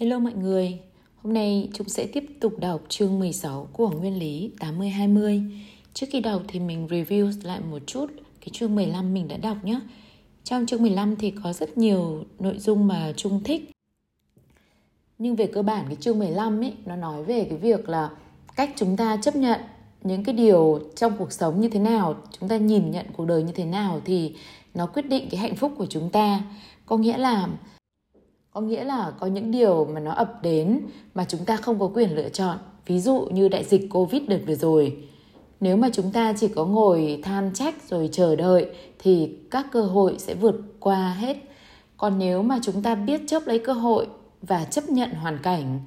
Hello mọi người, hôm nay chúng sẽ tiếp tục đọc chương 16 của Nguyên lý 80-20. Trước khi đọc thì mình review lại một chút cái chương 15 mình đã đọc nhé. Trong chương 15 thì có rất nhiều nội dung mà Trung thích. Nhưng về cơ bản cái chương 15 ấy, nó nói về cái việc là cách chúng ta chấp nhận những cái điều trong cuộc sống như thế nào, chúng ta nhìn nhận cuộc đời như thế nào thì nó quyết định cái hạnh phúc của chúng ta. Có nghĩa là có nghĩa là có những điều mà nó ập đến mà chúng ta không có quyền lựa chọn. Ví dụ như đại dịch covid đợt vừa rồi. Nếu mà chúng ta chỉ có ngồi than trách rồi chờ đợi, thì các cơ hội sẽ vượt qua hết. Còn nếu mà chúng ta biết chớp lấy cơ hội và chấp nhận hoàn cảnh,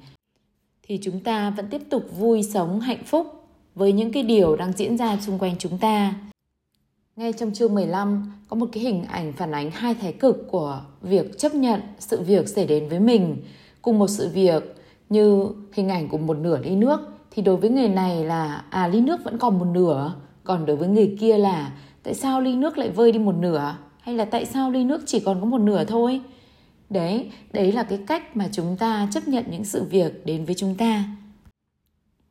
thì chúng ta vẫn tiếp tục vui sống hạnh phúc với những cái điều đang diễn ra xung quanh chúng ta ngay trong chương 15 có một cái hình ảnh phản ánh hai thái cực của việc chấp nhận sự việc xảy đến với mình cùng một sự việc như hình ảnh của một nửa ly nước. Thì đối với người này là à ly nước vẫn còn một nửa, còn đối với người kia là, tại sao ly nước lại vơi đi một nửa? Hay là tại sao ly nước chỉ còn có một nửa thôi? Đấy đấy là cái cách mà chúng ta chấp nhận những sự việc đến với chúng ta.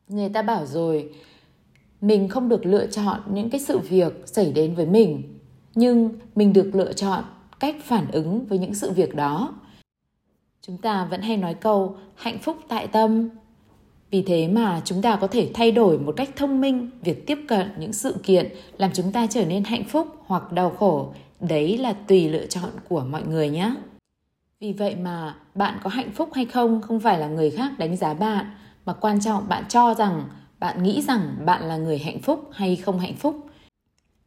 Người ta bảo rồi mình không được lựa chọn những cái sự việc xảy đến với mình, nhưng mình được lựa chọn cách phản ứng với những sự việc đó. Chúng ta vẫn hay nói câu, hạnh phúc tại tâm. Vì thế mà chúng ta có thể thay đổi một cách thông minh việc tiếp cận những sự kiện làm chúng ta trở nên hạnh phúc hoặc đau khổ. Đấy là tùy lựa chọn của mọi người nhé. Vì vậy mà bạn có hạnh phúc hay không không phải là người khác đánh giá bạn, mà quan trọng bạn cho rằng bạn nghĩ rằng bạn là người hạnh phúc hay không hạnh phúc.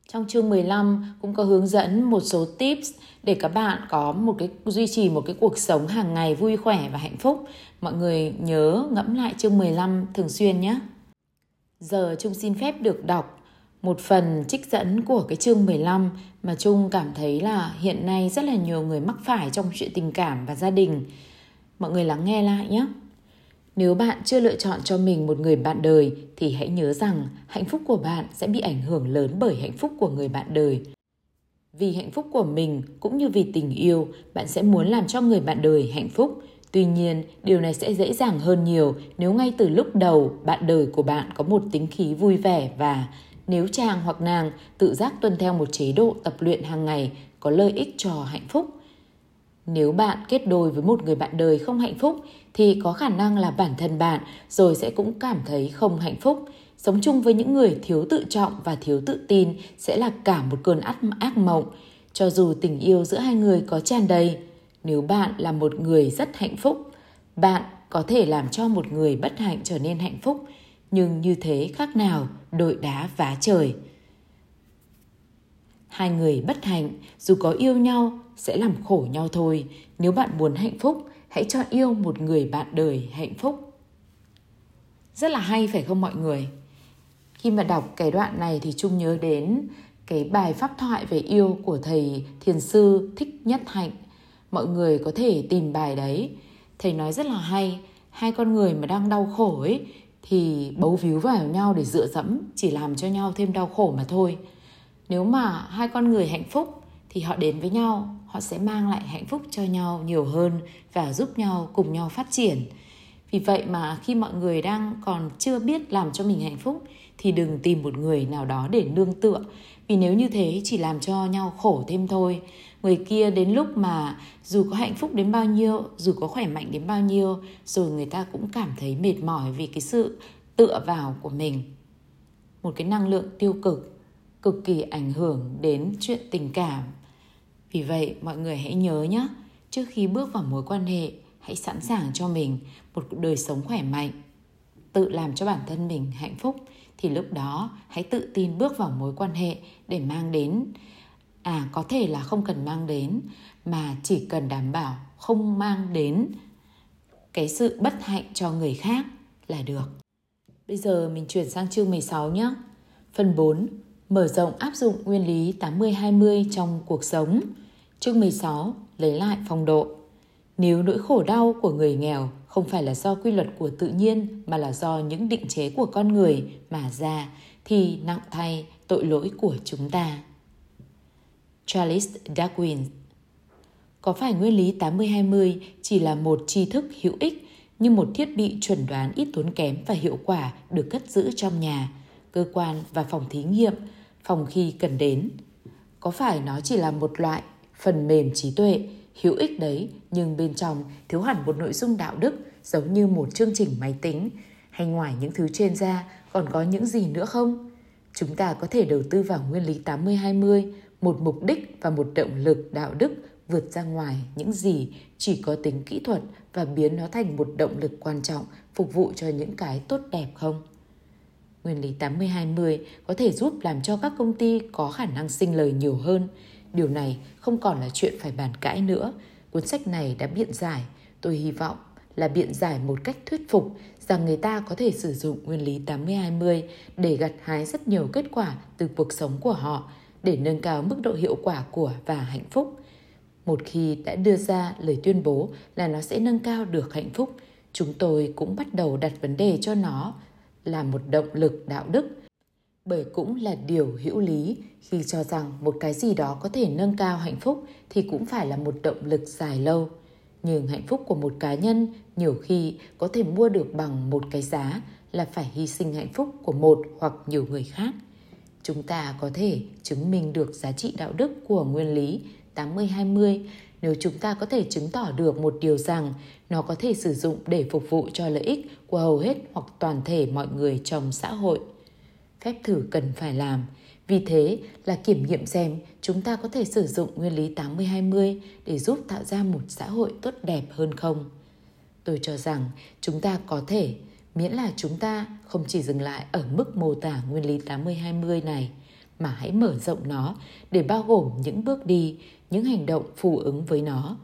Trong chương 15 cũng có hướng dẫn một số tips để các bạn có một cái, duy trì một cái cuộc sống hàng ngày vui khỏe và hạnh phúc. Mọi người nhớ ngẫm lại chương 15 thường xuyên nhé. Giờ Trung xin phép được đọc một phần trích dẫn của cái chương 15 mà Trung cảm thấy là hiện nay rất là nhiều người mắc phải trong chuyện tình cảm và gia đình. Mọi người lắng nghe lại nhé. Nếu bạn chưa lựa chọn cho mình một người bạn đời thì hãy nhớ rằng hạnh phúc của bạn sẽ bị ảnh hưởng lớn bởi hạnh phúc của người bạn đời. Vì hạnh phúc của mình cũng như vì tình yêu, bạn sẽ muốn làm cho người bạn đời hạnh phúc. Tuy nhiên, điều này sẽ dễ dàng hơn nhiều nếu ngay từ lúc đầu bạn đời của bạn có một tính khí vui vẻ và nếu chàng hoặc nàng tự giác tuân theo một chế độ tập luyện hàng ngày có lợi ích cho hạnh phúc nếu bạn kết đôi với một người bạn đời không hạnh phúc thì có khả năng là bản thân bạn rồi sẽ cũng cảm thấy không hạnh phúc. Sống chung với những người thiếu tự trọng và thiếu tự tin sẽ là cả một cơn ác, ác mộng. Cho dù tình yêu giữa hai người có tràn đầy, nếu bạn là một người rất hạnh phúc, bạn có thể làm cho một người bất hạnh trở nên hạnh phúc, nhưng như thế khác nào đội đá vá trời. Hai người bất hạnh dù có yêu nhau sẽ làm khổ nhau thôi. Nếu bạn muốn hạnh phúc, hãy cho yêu một người bạn đời hạnh phúc. Rất là hay phải không mọi người? Khi mà đọc cái đoạn này thì Trung nhớ đến cái bài pháp thoại về yêu của thầy thiền sư Thích Nhất Hạnh. Mọi người có thể tìm bài đấy. Thầy nói rất là hay, hai con người mà đang đau khổ ấy thì bấu víu vào nhau để dựa dẫm chỉ làm cho nhau thêm đau khổ mà thôi. Nếu mà hai con người hạnh phúc thì họ đến với nhau họ sẽ mang lại hạnh phúc cho nhau nhiều hơn và giúp nhau cùng nhau phát triển. Vì vậy mà khi mọi người đang còn chưa biết làm cho mình hạnh phúc, thì đừng tìm một người nào đó để nương tựa. Vì nếu như thế, chỉ làm cho nhau khổ thêm thôi. Người kia đến lúc mà dù có hạnh phúc đến bao nhiêu, dù có khỏe mạnh đến bao nhiêu, rồi người ta cũng cảm thấy mệt mỏi vì cái sự tựa vào của mình. Một cái năng lượng tiêu cực cực kỳ ảnh hưởng đến chuyện tình cảm vì vậy mọi người hãy nhớ nhé, trước khi bước vào mối quan hệ, hãy sẵn sàng cho mình một đời sống khỏe mạnh, tự làm cho bản thân mình hạnh phúc thì lúc đó hãy tự tin bước vào mối quan hệ để mang đến à có thể là không cần mang đến mà chỉ cần đảm bảo không mang đến cái sự bất hạnh cho người khác là được. Bây giờ mình chuyển sang chương 16 nhé. Phần 4. Mở rộng áp dụng nguyên lý 80-20 trong cuộc sống. Chương 16 lấy lại phong độ. Nếu nỗi khổ đau của người nghèo không phải là do quy luật của tự nhiên mà là do những định chế của con người mà ra thì nặng thay tội lỗi của chúng ta. Charles Darwin Có phải nguyên lý 80-20 chỉ là một tri thức hữu ích như một thiết bị chuẩn đoán ít tốn kém và hiệu quả được cất giữ trong nhà, cơ quan và phòng thí nghiệm, phòng khi cần đến. Có phải nó chỉ là một loại phần mềm trí tuệ hữu ích đấy nhưng bên trong thiếu hẳn một nội dung đạo đức giống như một chương trình máy tính hay ngoài những thứ trên ra còn có những gì nữa không? Chúng ta có thể đầu tư vào nguyên lý 80-20, một mục đích và một động lực đạo đức vượt ra ngoài những gì chỉ có tính kỹ thuật và biến nó thành một động lực quan trọng phục vụ cho những cái tốt đẹp không? Nguyên lý 80-20 có thể giúp làm cho các công ty có khả năng sinh lời nhiều hơn. Điều này không còn là chuyện phải bàn cãi nữa. Cuốn sách này đã biện giải, tôi hy vọng là biện giải một cách thuyết phục rằng người ta có thể sử dụng nguyên lý 80-20 để gặt hái rất nhiều kết quả từ cuộc sống của họ để nâng cao mức độ hiệu quả của và hạnh phúc. Một khi đã đưa ra lời tuyên bố là nó sẽ nâng cao được hạnh phúc, chúng tôi cũng bắt đầu đặt vấn đề cho nó là một động lực đạo đức bởi cũng là điều hữu lý, khi cho rằng một cái gì đó có thể nâng cao hạnh phúc thì cũng phải là một động lực dài lâu nhưng hạnh phúc của một cá nhân nhiều khi có thể mua được bằng một cái giá là phải hy sinh hạnh phúc của một hoặc nhiều người khác. Chúng ta có thể chứng minh được giá trị đạo đức của nguyên lý 80-20 nếu chúng ta có thể chứng tỏ được một điều rằng nó có thể sử dụng để phục vụ cho lợi ích của hầu hết hoặc toàn thể mọi người trong xã hội. Phép thử cần phải làm – vì thế là kiểm nghiệm xem chúng ta có thể sử dụng nguyên lý 80-20 để giúp tạo ra một xã hội tốt đẹp hơn không. Tôi cho rằng chúng ta có thể, miễn là chúng ta không chỉ dừng lại ở mức mô tả nguyên lý 80-20 này, mà hãy mở rộng nó để bao gồm những bước đi, những hành động phù ứng với nó.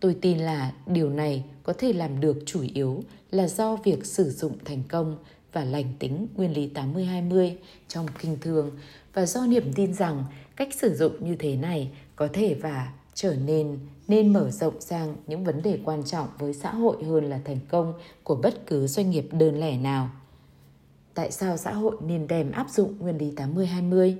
Tôi tin là điều này có thể làm được chủ yếu là do việc sử dụng thành công và lành tính nguyên lý 80-20 trong kinh thương và do niềm tin rằng cách sử dụng như thế này có thể và trở nên nên mở rộng sang những vấn đề quan trọng với xã hội hơn là thành công của bất cứ doanh nghiệp đơn lẻ nào. Tại sao xã hội nên đem áp dụng nguyên lý 80-20?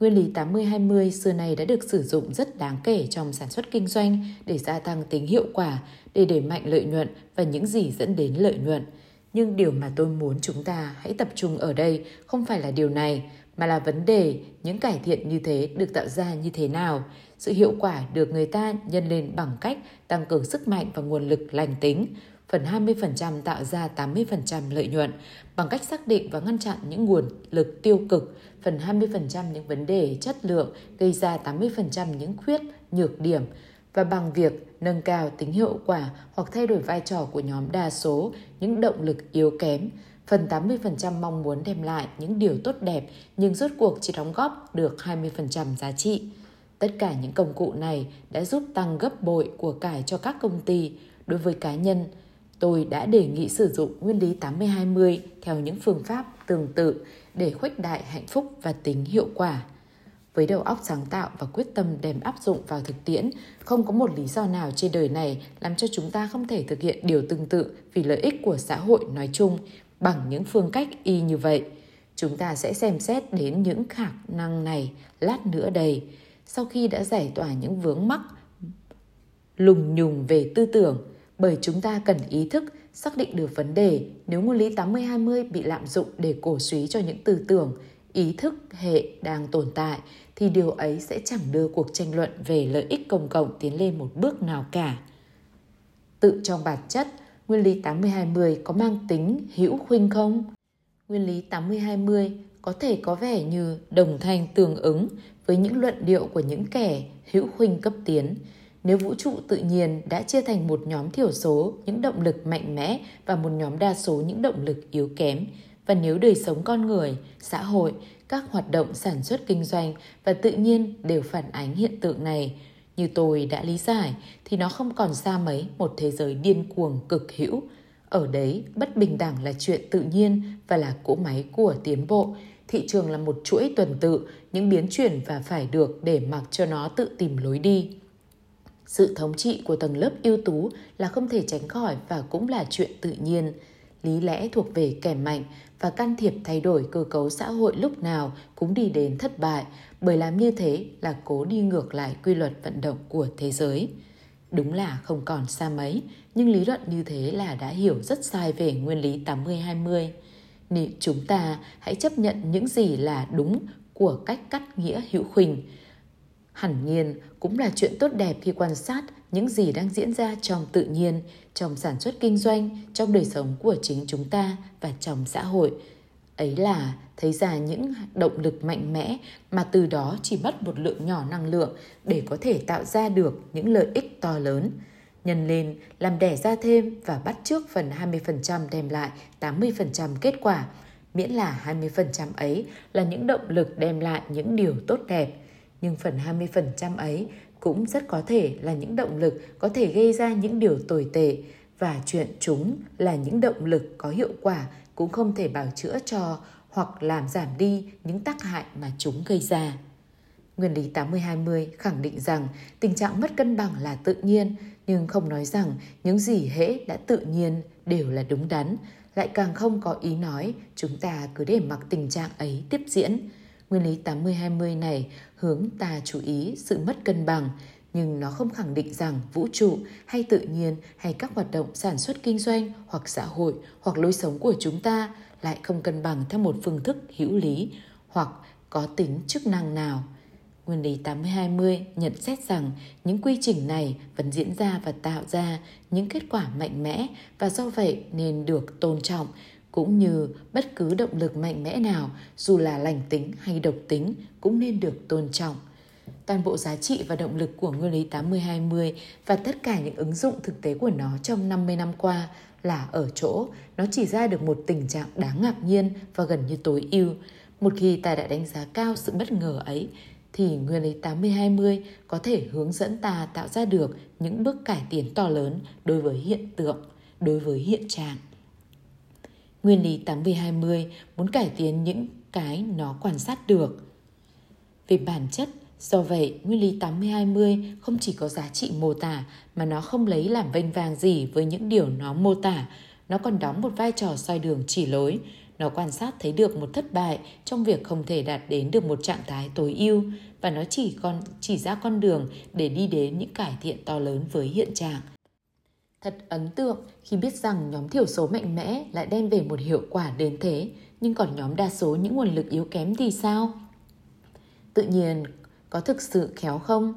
Nguyên lý 80-20 xưa nay đã được sử dụng rất đáng kể trong sản xuất kinh doanh để gia tăng tính hiệu quả, để đẩy mạnh lợi nhuận và những gì dẫn đến lợi nhuận. Nhưng điều mà tôi muốn chúng ta hãy tập trung ở đây không phải là điều này, mà là vấn đề những cải thiện như thế được tạo ra như thế nào. Sự hiệu quả được người ta nhân lên bằng cách tăng cường sức mạnh và nguồn lực lành tính, phần 20% tạo ra 80% lợi nhuận bằng cách xác định và ngăn chặn những nguồn lực tiêu cực, phần 20% những vấn đề chất lượng gây ra 80% những khuyết, nhược điểm và bằng việc nâng cao tính hiệu quả hoặc thay đổi vai trò của nhóm đa số, những động lực yếu kém, phần 80% mong muốn đem lại những điều tốt đẹp nhưng rốt cuộc chỉ đóng góp được 20% giá trị. Tất cả những công cụ này đã giúp tăng gấp bội của cải cho các công ty. Đối với cá nhân, tôi đã đề nghị sử dụng nguyên lý 80-20 theo những phương pháp tương tự để khuếch đại hạnh phúc và tính hiệu quả. Với đầu óc sáng tạo và quyết tâm đem áp dụng vào thực tiễn, không có một lý do nào trên đời này làm cho chúng ta không thể thực hiện điều tương tự vì lợi ích của xã hội nói chung bằng những phương cách y như vậy. Chúng ta sẽ xem xét đến những khả năng này lát nữa đây, sau khi đã giải tỏa những vướng mắc lùng nhùng về tư tưởng, bởi chúng ta cần ý thức xác định được vấn đề nếu nguyên lý 80-20 bị lạm dụng để cổ suý cho những tư tưởng, ý thức hệ đang tồn tại thì điều ấy sẽ chẳng đưa cuộc tranh luận về lợi ích công cộng tiến lên một bước nào cả. Tự trong bản chất, nguyên lý 80-20 có mang tính hữu khuynh không? Nguyên lý 80-20 có thể có vẻ như đồng thanh tương ứng với những luận điệu của những kẻ hữu khuynh cấp tiến. Nếu vũ trụ tự nhiên đã chia thành một nhóm thiểu số những động lực mạnh mẽ và một nhóm đa số những động lực yếu kém, và nếu đời sống con người, xã hội, các hoạt động sản xuất kinh doanh và tự nhiên đều phản ánh hiện tượng này, như tôi đã lý giải thì nó không còn xa mấy một thế giới điên cuồng cực hữu. Ở đấy, bất bình đẳng là chuyện tự nhiên và là cỗ máy của tiến bộ. Thị trường là một chuỗi tuần tự, những biến chuyển và phải được để mặc cho nó tự tìm lối đi. Sự thống trị của tầng lớp ưu tú là không thể tránh khỏi và cũng là chuyện tự nhiên. Lý lẽ thuộc về kẻ mạnh và can thiệp thay đổi cơ cấu xã hội lúc nào cũng đi đến thất bại bởi làm như thế là cố đi ngược lại quy luật vận động của thế giới. đúng là không còn xa mấy, nhưng lý luận như thế là đã hiểu rất sai về nguyên lý 80-20. Nếu chúng ta hãy chấp nhận những gì là đúng của cách cắt nghĩa hữu khuynh. Hẳn nhiên cũng là chuyện tốt đẹp khi quan sát những gì đang diễn ra trong tự nhiên, trong sản xuất kinh doanh, trong đời sống của chính chúng ta và trong xã hội. Ấy là thấy ra những động lực mạnh mẽ mà từ đó chỉ mất một lượng nhỏ năng lượng để có thể tạo ra được những lợi ích to lớn. Nhân lên, làm đẻ ra thêm và bắt trước phần 20% đem lại 80% kết quả, miễn là 20% ấy là những động lực đem lại những điều tốt đẹp. Nhưng phần 20% ấy cũng rất có thể là những động lực có thể gây ra những điều tồi tệ và chuyện chúng là những động lực có hiệu quả cũng không thể bảo chữa cho hoặc làm giảm đi những tác hại mà chúng gây ra. Nguyên lý 80-20 khẳng định rằng tình trạng mất cân bằng là tự nhiên, nhưng không nói rằng những gì hễ đã tự nhiên đều là đúng đắn, lại càng không có ý nói chúng ta cứ để mặc tình trạng ấy tiếp diễn. Nguyên lý 80-20 này hướng ta chú ý sự mất cân bằng, nhưng nó không khẳng định rằng vũ trụ hay tự nhiên hay các hoạt động sản xuất kinh doanh hoặc xã hội hoặc lối sống của chúng ta lại không cân bằng theo một phương thức hữu lý hoặc có tính chức năng nào. Nguyên lý 80-20 nhận xét rằng những quy trình này vẫn diễn ra và tạo ra những kết quả mạnh mẽ và do vậy nên được tôn trọng cũng như bất cứ động lực mạnh mẽ nào dù là lành tính hay độc tính cũng nên được tôn trọng. Toàn bộ giá trị và động lực của nguyên lý 80-20 và tất cả những ứng dụng thực tế của nó trong 50 năm qua là ở chỗ nó chỉ ra được một tình trạng đáng ngạc nhiên và gần như tối ưu. Một khi ta đã đánh giá cao sự bất ngờ ấy, thì nguyên lý 80-20 có thể hướng dẫn ta tạo ra được những bước cải tiến to lớn đối với hiện tượng, đối với hiện trạng. Nguyên lý 80-20 muốn cải tiến những cái nó quan sát được. Về bản chất, do vậy nguyên lý 80-20 không chỉ có giá trị mô tả mà nó không lấy làm vênh vang gì với những điều nó mô tả, nó còn đóng một vai trò soi đường chỉ lối. Nó quan sát thấy được một thất bại trong việc không thể đạt đến được một trạng thái tối ưu và nó chỉ còn chỉ ra con đường để đi đến những cải thiện to lớn với hiện trạng. Thật ấn tượng khi biết rằng nhóm thiểu số mạnh mẽ lại đem về một hiệu quả đến thế, nhưng còn nhóm đa số những nguồn lực yếu kém thì sao? Tự nhiên, có thực sự khéo không?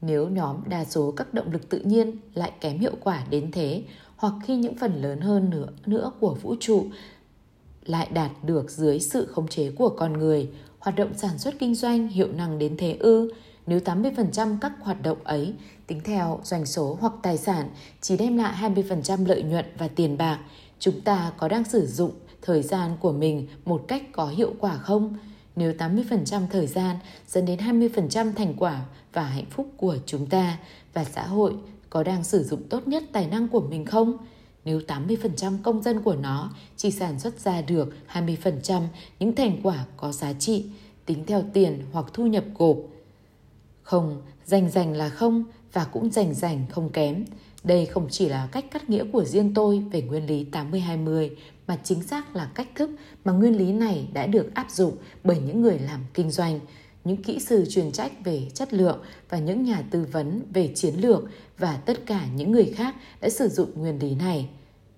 Nếu nhóm đa số các động lực tự nhiên lại kém hiệu quả đến thế, hoặc khi những phần lớn hơn nữa, nữa của vũ trụ lại đạt được dưới sự khống chế của con người, hoạt động sản xuất kinh doanh hiệu năng đến thế ư? Nếu 80% các hoạt động ấy tính theo doanh số hoặc tài sản chỉ đem lại 20% lợi nhuận và tiền bạc, chúng ta có đang sử dụng thời gian của mình một cách có hiệu quả không? Nếu 80% thời gian dẫn đến 20% thành quả và hạnh phúc của chúng ta và xã hội có đang sử dụng tốt nhất tài năng của mình không? Nếu 80% công dân của nó chỉ sản xuất ra được 20% những thành quả có giá trị, tính theo tiền hoặc thu nhập gộp. Không, dành dành là không và cũng rành rành không kém. Đây không chỉ là cách cắt nghĩa của riêng tôi về nguyên lý 80-20 mà chính xác là cách thức mà nguyên lý này đã được áp dụng bởi những người làm kinh doanh, những kỹ sư chuyên trách về chất lượng và những nhà tư vấn về chiến lược và tất cả những người khác đã sử dụng nguyên lý này.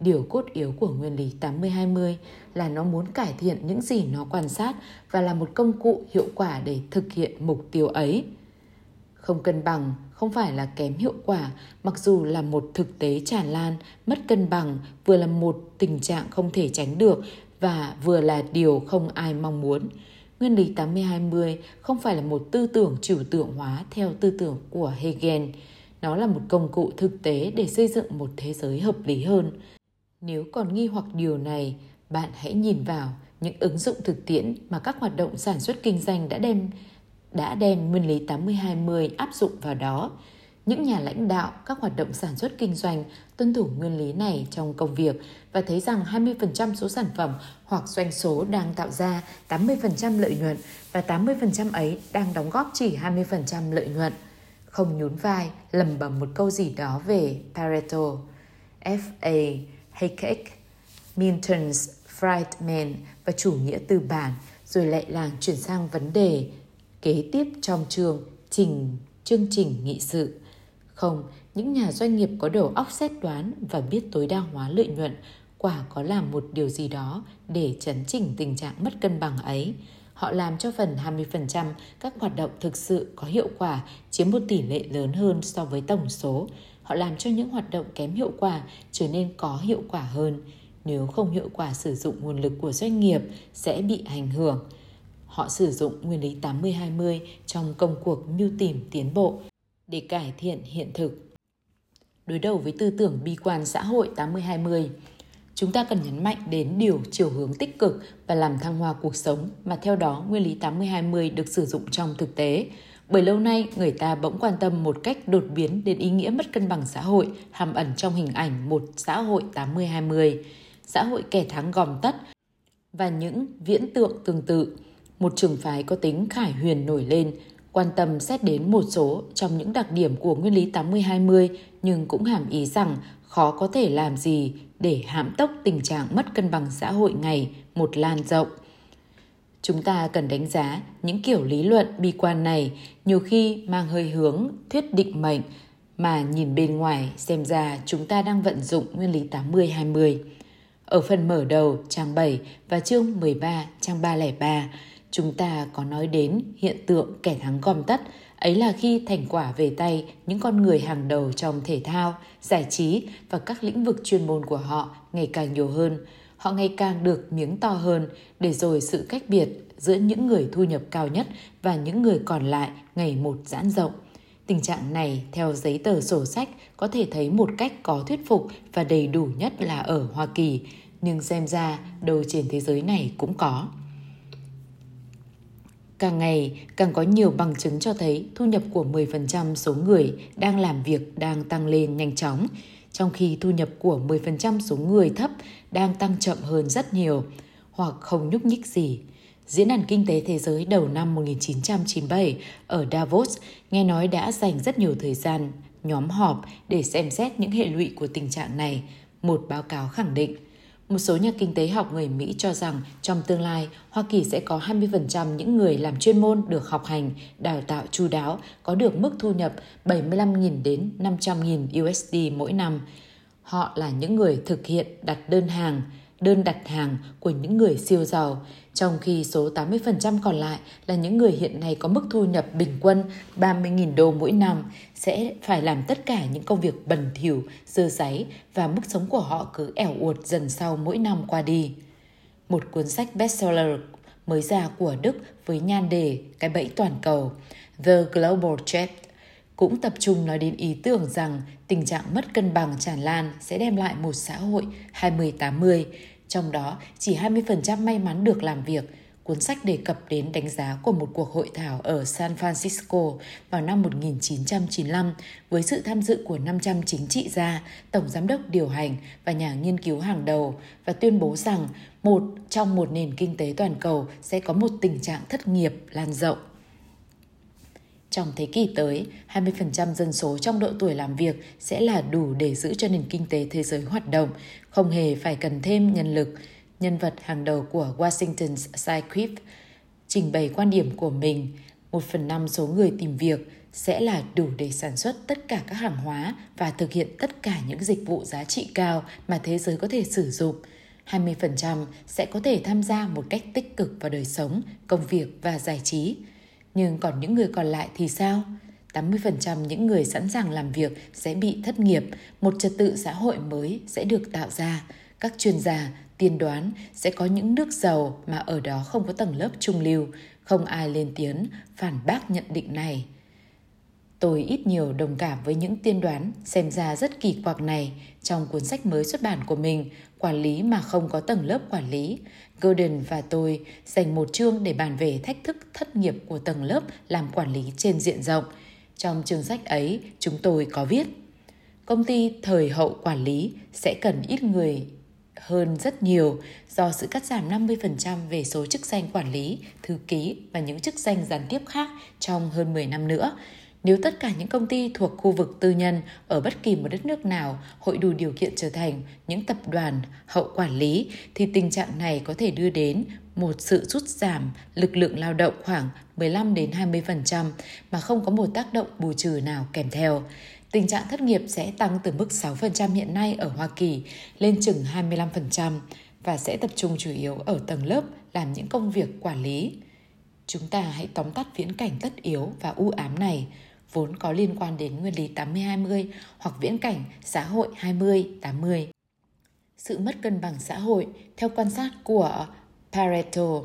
Điều cốt yếu của nguyên lý 80-20 là nó muốn cải thiện những gì nó quan sát và là một công cụ hiệu quả để thực hiện mục tiêu ấy. Không cân bằng không phải là kém hiệu quả, mặc dù là một thực tế tràn lan, mất cân bằng vừa là một tình trạng không thể tránh được và vừa là điều không ai mong muốn. Nguyên lý 80-20 không phải là một tư tưởng trừu tượng hóa theo tư tưởng của Hegel. Nó là một công cụ thực tế để xây dựng một thế giới hợp lý hơn. Nếu còn nghi hoặc điều này, bạn hãy nhìn vào những ứng dụng thực tiễn mà các hoạt động sản xuất kinh doanh đã đem đã đem nguyên lý 80-20 áp dụng vào đó. Những nhà lãnh đạo các hoạt động sản xuất kinh doanh tuân thủ nguyên lý này trong công việc và thấy rằng 20% số sản phẩm hoặc doanh số đang tạo ra 80% lợi nhuận và 80% ấy đang đóng góp chỉ 20% lợi nhuận. Không nhún vai, lầm bầm một câu gì đó về Pareto, F.A. Hayek, Milton's Friedman và chủ nghĩa tư bản, rồi lại làng chuyển sang vấn đề kế tiếp trong trường trình chương trình nghị sự. Không, những nhà doanh nghiệp có đầu óc xét đoán và biết tối đa hóa lợi nhuận quả có làm một điều gì đó để chấn chỉnh tình trạng mất cân bằng ấy. Họ làm cho phần 20% các hoạt động thực sự có hiệu quả chiếm một tỷ lệ lớn hơn so với tổng số. Họ làm cho những hoạt động kém hiệu quả trở nên có hiệu quả hơn. Nếu không hiệu quả sử dụng nguồn lực của doanh nghiệp sẽ bị ảnh hưởng. Họ sử dụng nguyên lý 80-20 trong công cuộc mưu tìm tiến bộ để cải thiện hiện thực. Đối đầu với tư tưởng bi quan xã hội 80-20, chúng ta cần nhấn mạnh đến điều chiều hướng tích cực và làm thăng hoa cuộc sống mà theo đó nguyên lý 80-20 được sử dụng trong thực tế. Bởi lâu nay, người ta bỗng quan tâm một cách đột biến đến ý nghĩa mất cân bằng xã hội hàm ẩn trong hình ảnh một xã hội 80-20, xã hội kẻ thắng gom tất và những viễn tượng tương tự. Một trường phái có tính khải huyền nổi lên, quan tâm xét đến một số trong những đặc điểm của nguyên lý 80-20 nhưng cũng hàm ý rằng khó có thể làm gì để hãm tốc tình trạng mất cân bằng xã hội ngày một lan rộng. Chúng ta cần đánh giá những kiểu lý luận bi quan này nhiều khi mang hơi hướng thuyết định mệnh mà nhìn bên ngoài xem ra chúng ta đang vận dụng nguyên lý 80-20. Ở phần mở đầu trang 7 và chương 13 trang 303, chúng ta có nói đến hiện tượng kẻ thắng gom tất – Ấy là khi thành quả về tay những con người hàng đầu trong thể thao, giải trí và các lĩnh vực chuyên môn của họ ngày càng nhiều hơn. Họ ngày càng được miếng to hơn để rồi sự cách biệt giữa những người thu nhập cao nhất và những người còn lại ngày một giãn rộng. Tình trạng này theo giấy tờ sổ sách có thể thấy một cách có thuyết phục và đầy đủ nhất là ở Hoa Kỳ, nhưng xem ra đâu trên thế giới này cũng có. Càng ngày, càng có nhiều bằng chứng cho thấy thu nhập của 10% số người đang làm việc đang tăng lên nhanh chóng, trong khi thu nhập của 10% số người thấp đang tăng chậm hơn rất nhiều hoặc không nhúc nhích gì. Diễn đàn Kinh tế Thế giới đầu năm 1997 ở Davos nghe nói đã dành rất nhiều thời gian nhóm họp để xem xét những hệ lụy của tình trạng này, một báo cáo khẳng định – một số nhà kinh tế học người Mỹ cho rằng trong tương lai, Hoa Kỳ sẽ có 20% những người làm chuyên môn được học hành, đào tạo chu đáo, có được mức thu nhập 75.000 đến 500.000 USD mỗi năm. Họ là những người thực hiện đặt đơn hàng, đơn đặt hàng của những người siêu giàu, trong khi số 80% còn lại là những người hiện nay có mức thu nhập bình quân 30.000 đô mỗi năm sẽ phải làm tất cả những công việc bẩn thỉu, dơ giấy và mức sống của họ cứ ẻo uột dần sau mỗi năm qua đi. Một cuốn sách bestseller mới ra của Đức với nhan đề Cái bẫy toàn cầu, The Global Trap cũng tập trung nói đến ý tưởng rằng tình trạng mất cân bằng tràn lan sẽ đem lại một xã hội 2080 trong đó chỉ 20% may mắn được làm việc. Cuốn sách đề cập đến đánh giá của một cuộc hội thảo ở San Francisco vào năm 1995 với sự tham dự của 500 chính trị gia, tổng giám đốc điều hành và nhà nghiên cứu hàng đầu và tuyên bố rằng một trong một nền kinh tế toàn cầu sẽ có một tình trạng thất nghiệp lan rộng. Trong thế kỷ tới, 20% dân số trong độ tuổi làm việc sẽ là đủ để giữ cho nền kinh tế thế giới hoạt động, không hề phải cần thêm nhân lực. Nhân vật hàng đầu của Washington Skyquiff trình bày quan điểm của mình, một phần năm số người tìm việc sẽ là đủ để sản xuất tất cả các hàng hóa và thực hiện tất cả những dịch vụ giá trị cao mà thế giới có thể sử dụng. 20% sẽ có thể tham gia một cách tích cực vào đời sống, công việc và giải trí. Nhưng còn những người còn lại thì sao? 80% những người sẵn sàng làm việc sẽ bị thất nghiệp, một trật tự xã hội mới sẽ được tạo ra. Các chuyên gia tiên đoán sẽ có những nước giàu mà ở đó không có tầng lớp trung lưu, không ai lên tiếng phản bác nhận định này. Tôi ít nhiều đồng cảm với những tiên đoán xem ra rất kỳ quặc này trong cuốn sách mới xuất bản của mình, Quản lý mà không có tầng lớp quản lý. Gordon và tôi dành một chương để bàn về thách thức thất nghiệp của tầng lớp làm quản lý trên diện rộng. Trong chương sách ấy, chúng tôi có viết Công ty thời hậu quản lý sẽ cần ít người hơn rất nhiều do sự cắt giảm 50% về số chức danh quản lý, thư ký và những chức danh gián tiếp khác trong hơn 10 năm nữa. Nếu tất cả những công ty thuộc khu vực tư nhân ở bất kỳ một đất nước nào hội đủ điều kiện trở thành những tập đoàn hậu quản lý thì tình trạng này có thể đưa đến một sự rút giảm lực lượng lao động khoảng 15 đến 20% mà không có một tác động bù trừ nào kèm theo. tình trạng thất nghiệp sẽ tăng từ mức 6% hiện nay ở Hoa Kỳ lên chừng 25% và sẽ tập trung chủ yếu ở tầng lớp làm những công việc quản lý. Chúng ta hãy tóm tắt viễn cảnh tất yếu và u ám này, vốn có liên quan đến nguyên lý 80-20 hoặc viễn cảnh xã hội 20-80. Sự mất cân bằng xã hội, theo quan sát của Pareto,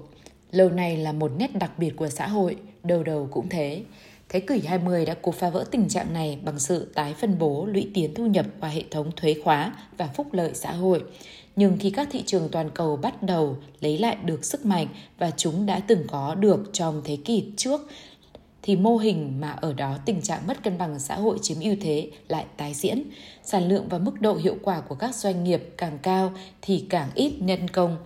lâu nay là một nét đặc biệt của xã hội, đầu đầu cũng thế. Thế kỷ 20 đã cố phá vỡ tình trạng này bằng sự tái phân bố lũy tiến thu nhập qua hệ thống thuế khóa và phúc lợi xã hội. Nhưng khi các thị trường toàn cầu bắt đầu lấy lại được sức mạnh và chúng đã từng có được trong thế kỷ trước, thì mô hình mà ở đó tình trạng mất cân bằng xã hội chiếm ưu thế lại tái diễn. Sản lượng và mức độ hiệu quả của các doanh nghiệp càng cao thì càng ít nhân công.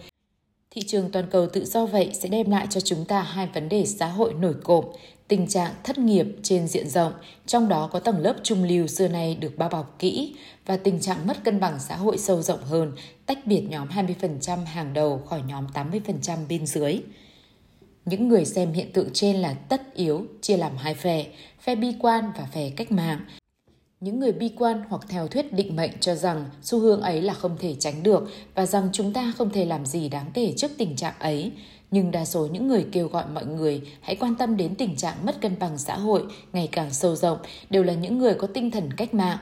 Thị trường toàn cầu tự do vậy sẽ đem lại cho chúng ta hai vấn đề xã hội nổi cộm, tình trạng thất nghiệp trên diện rộng, trong đó có tầng lớp trung lưu xưa nay được bao bọc kỹ, và tình trạng mất cân bằng xã hội sâu rộng hơn, tách biệt nhóm 20% hàng đầu khỏi nhóm 80% bên dưới. Những người xem hiện tượng trên là tất yếu, chia làm hai phe, phe bi quan và phe cách mạng. Những người bi quan hoặc theo thuyết định mệnh cho rằng xu hướng ấy là không thể tránh được và rằng chúng ta không thể làm gì đáng kể trước tình trạng ấy. Nhưng đa số những người kêu gọi mọi người hãy quan tâm đến tình trạng mất cân bằng xã hội ngày càng sâu rộng đều là những người có tinh thần cách mạng.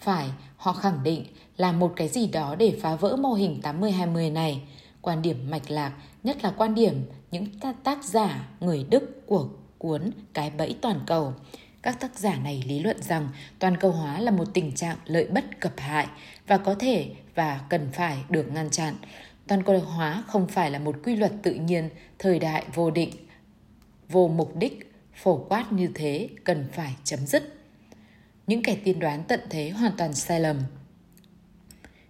Phải, họ khẳng định là một cái gì đó để phá vỡ mô hình 80-20 này. Quan điểm mạch lạc, nhất là quan điểm những tác giả người Đức của cuốn Cái bẫy toàn cầu. Các tác giả này lý luận rằng toàn cầu hóa là một tình trạng lợi bất cập hại và có thể và cần phải được ngăn chặn. Toàn cầu hóa không phải là một quy luật tự nhiên, thời đại vô định, vô mục đích, phổ quát như thế cần phải chấm dứt. Những kẻ tiên đoán tận thế hoàn toàn sai lầm.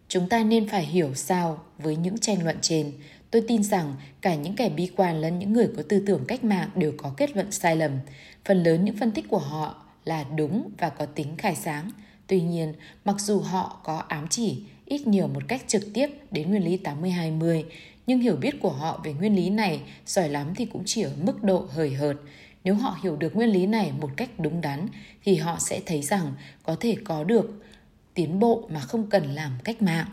Chúng ta nên phải hiểu sao với những tranh luận trên. Tôi tin rằng cả những kẻ bi quan lẫn những người có tư tưởng cách mạng đều có kết luận sai lầm. Phần lớn những phân tích của họ là đúng và có tính khai sáng. Tuy nhiên, mặc dù họ có ám chỉ ít nhiều một cách trực tiếp đến nguyên lý 80-20, nhưng hiểu biết của họ về nguyên lý này giỏi lắm thì cũng chỉ ở mức độ hời hợt. Nếu họ hiểu được nguyên lý này một cách đúng đắn thì họ sẽ thấy rằng có thể có được tiến bộ mà không cần làm cách mạng.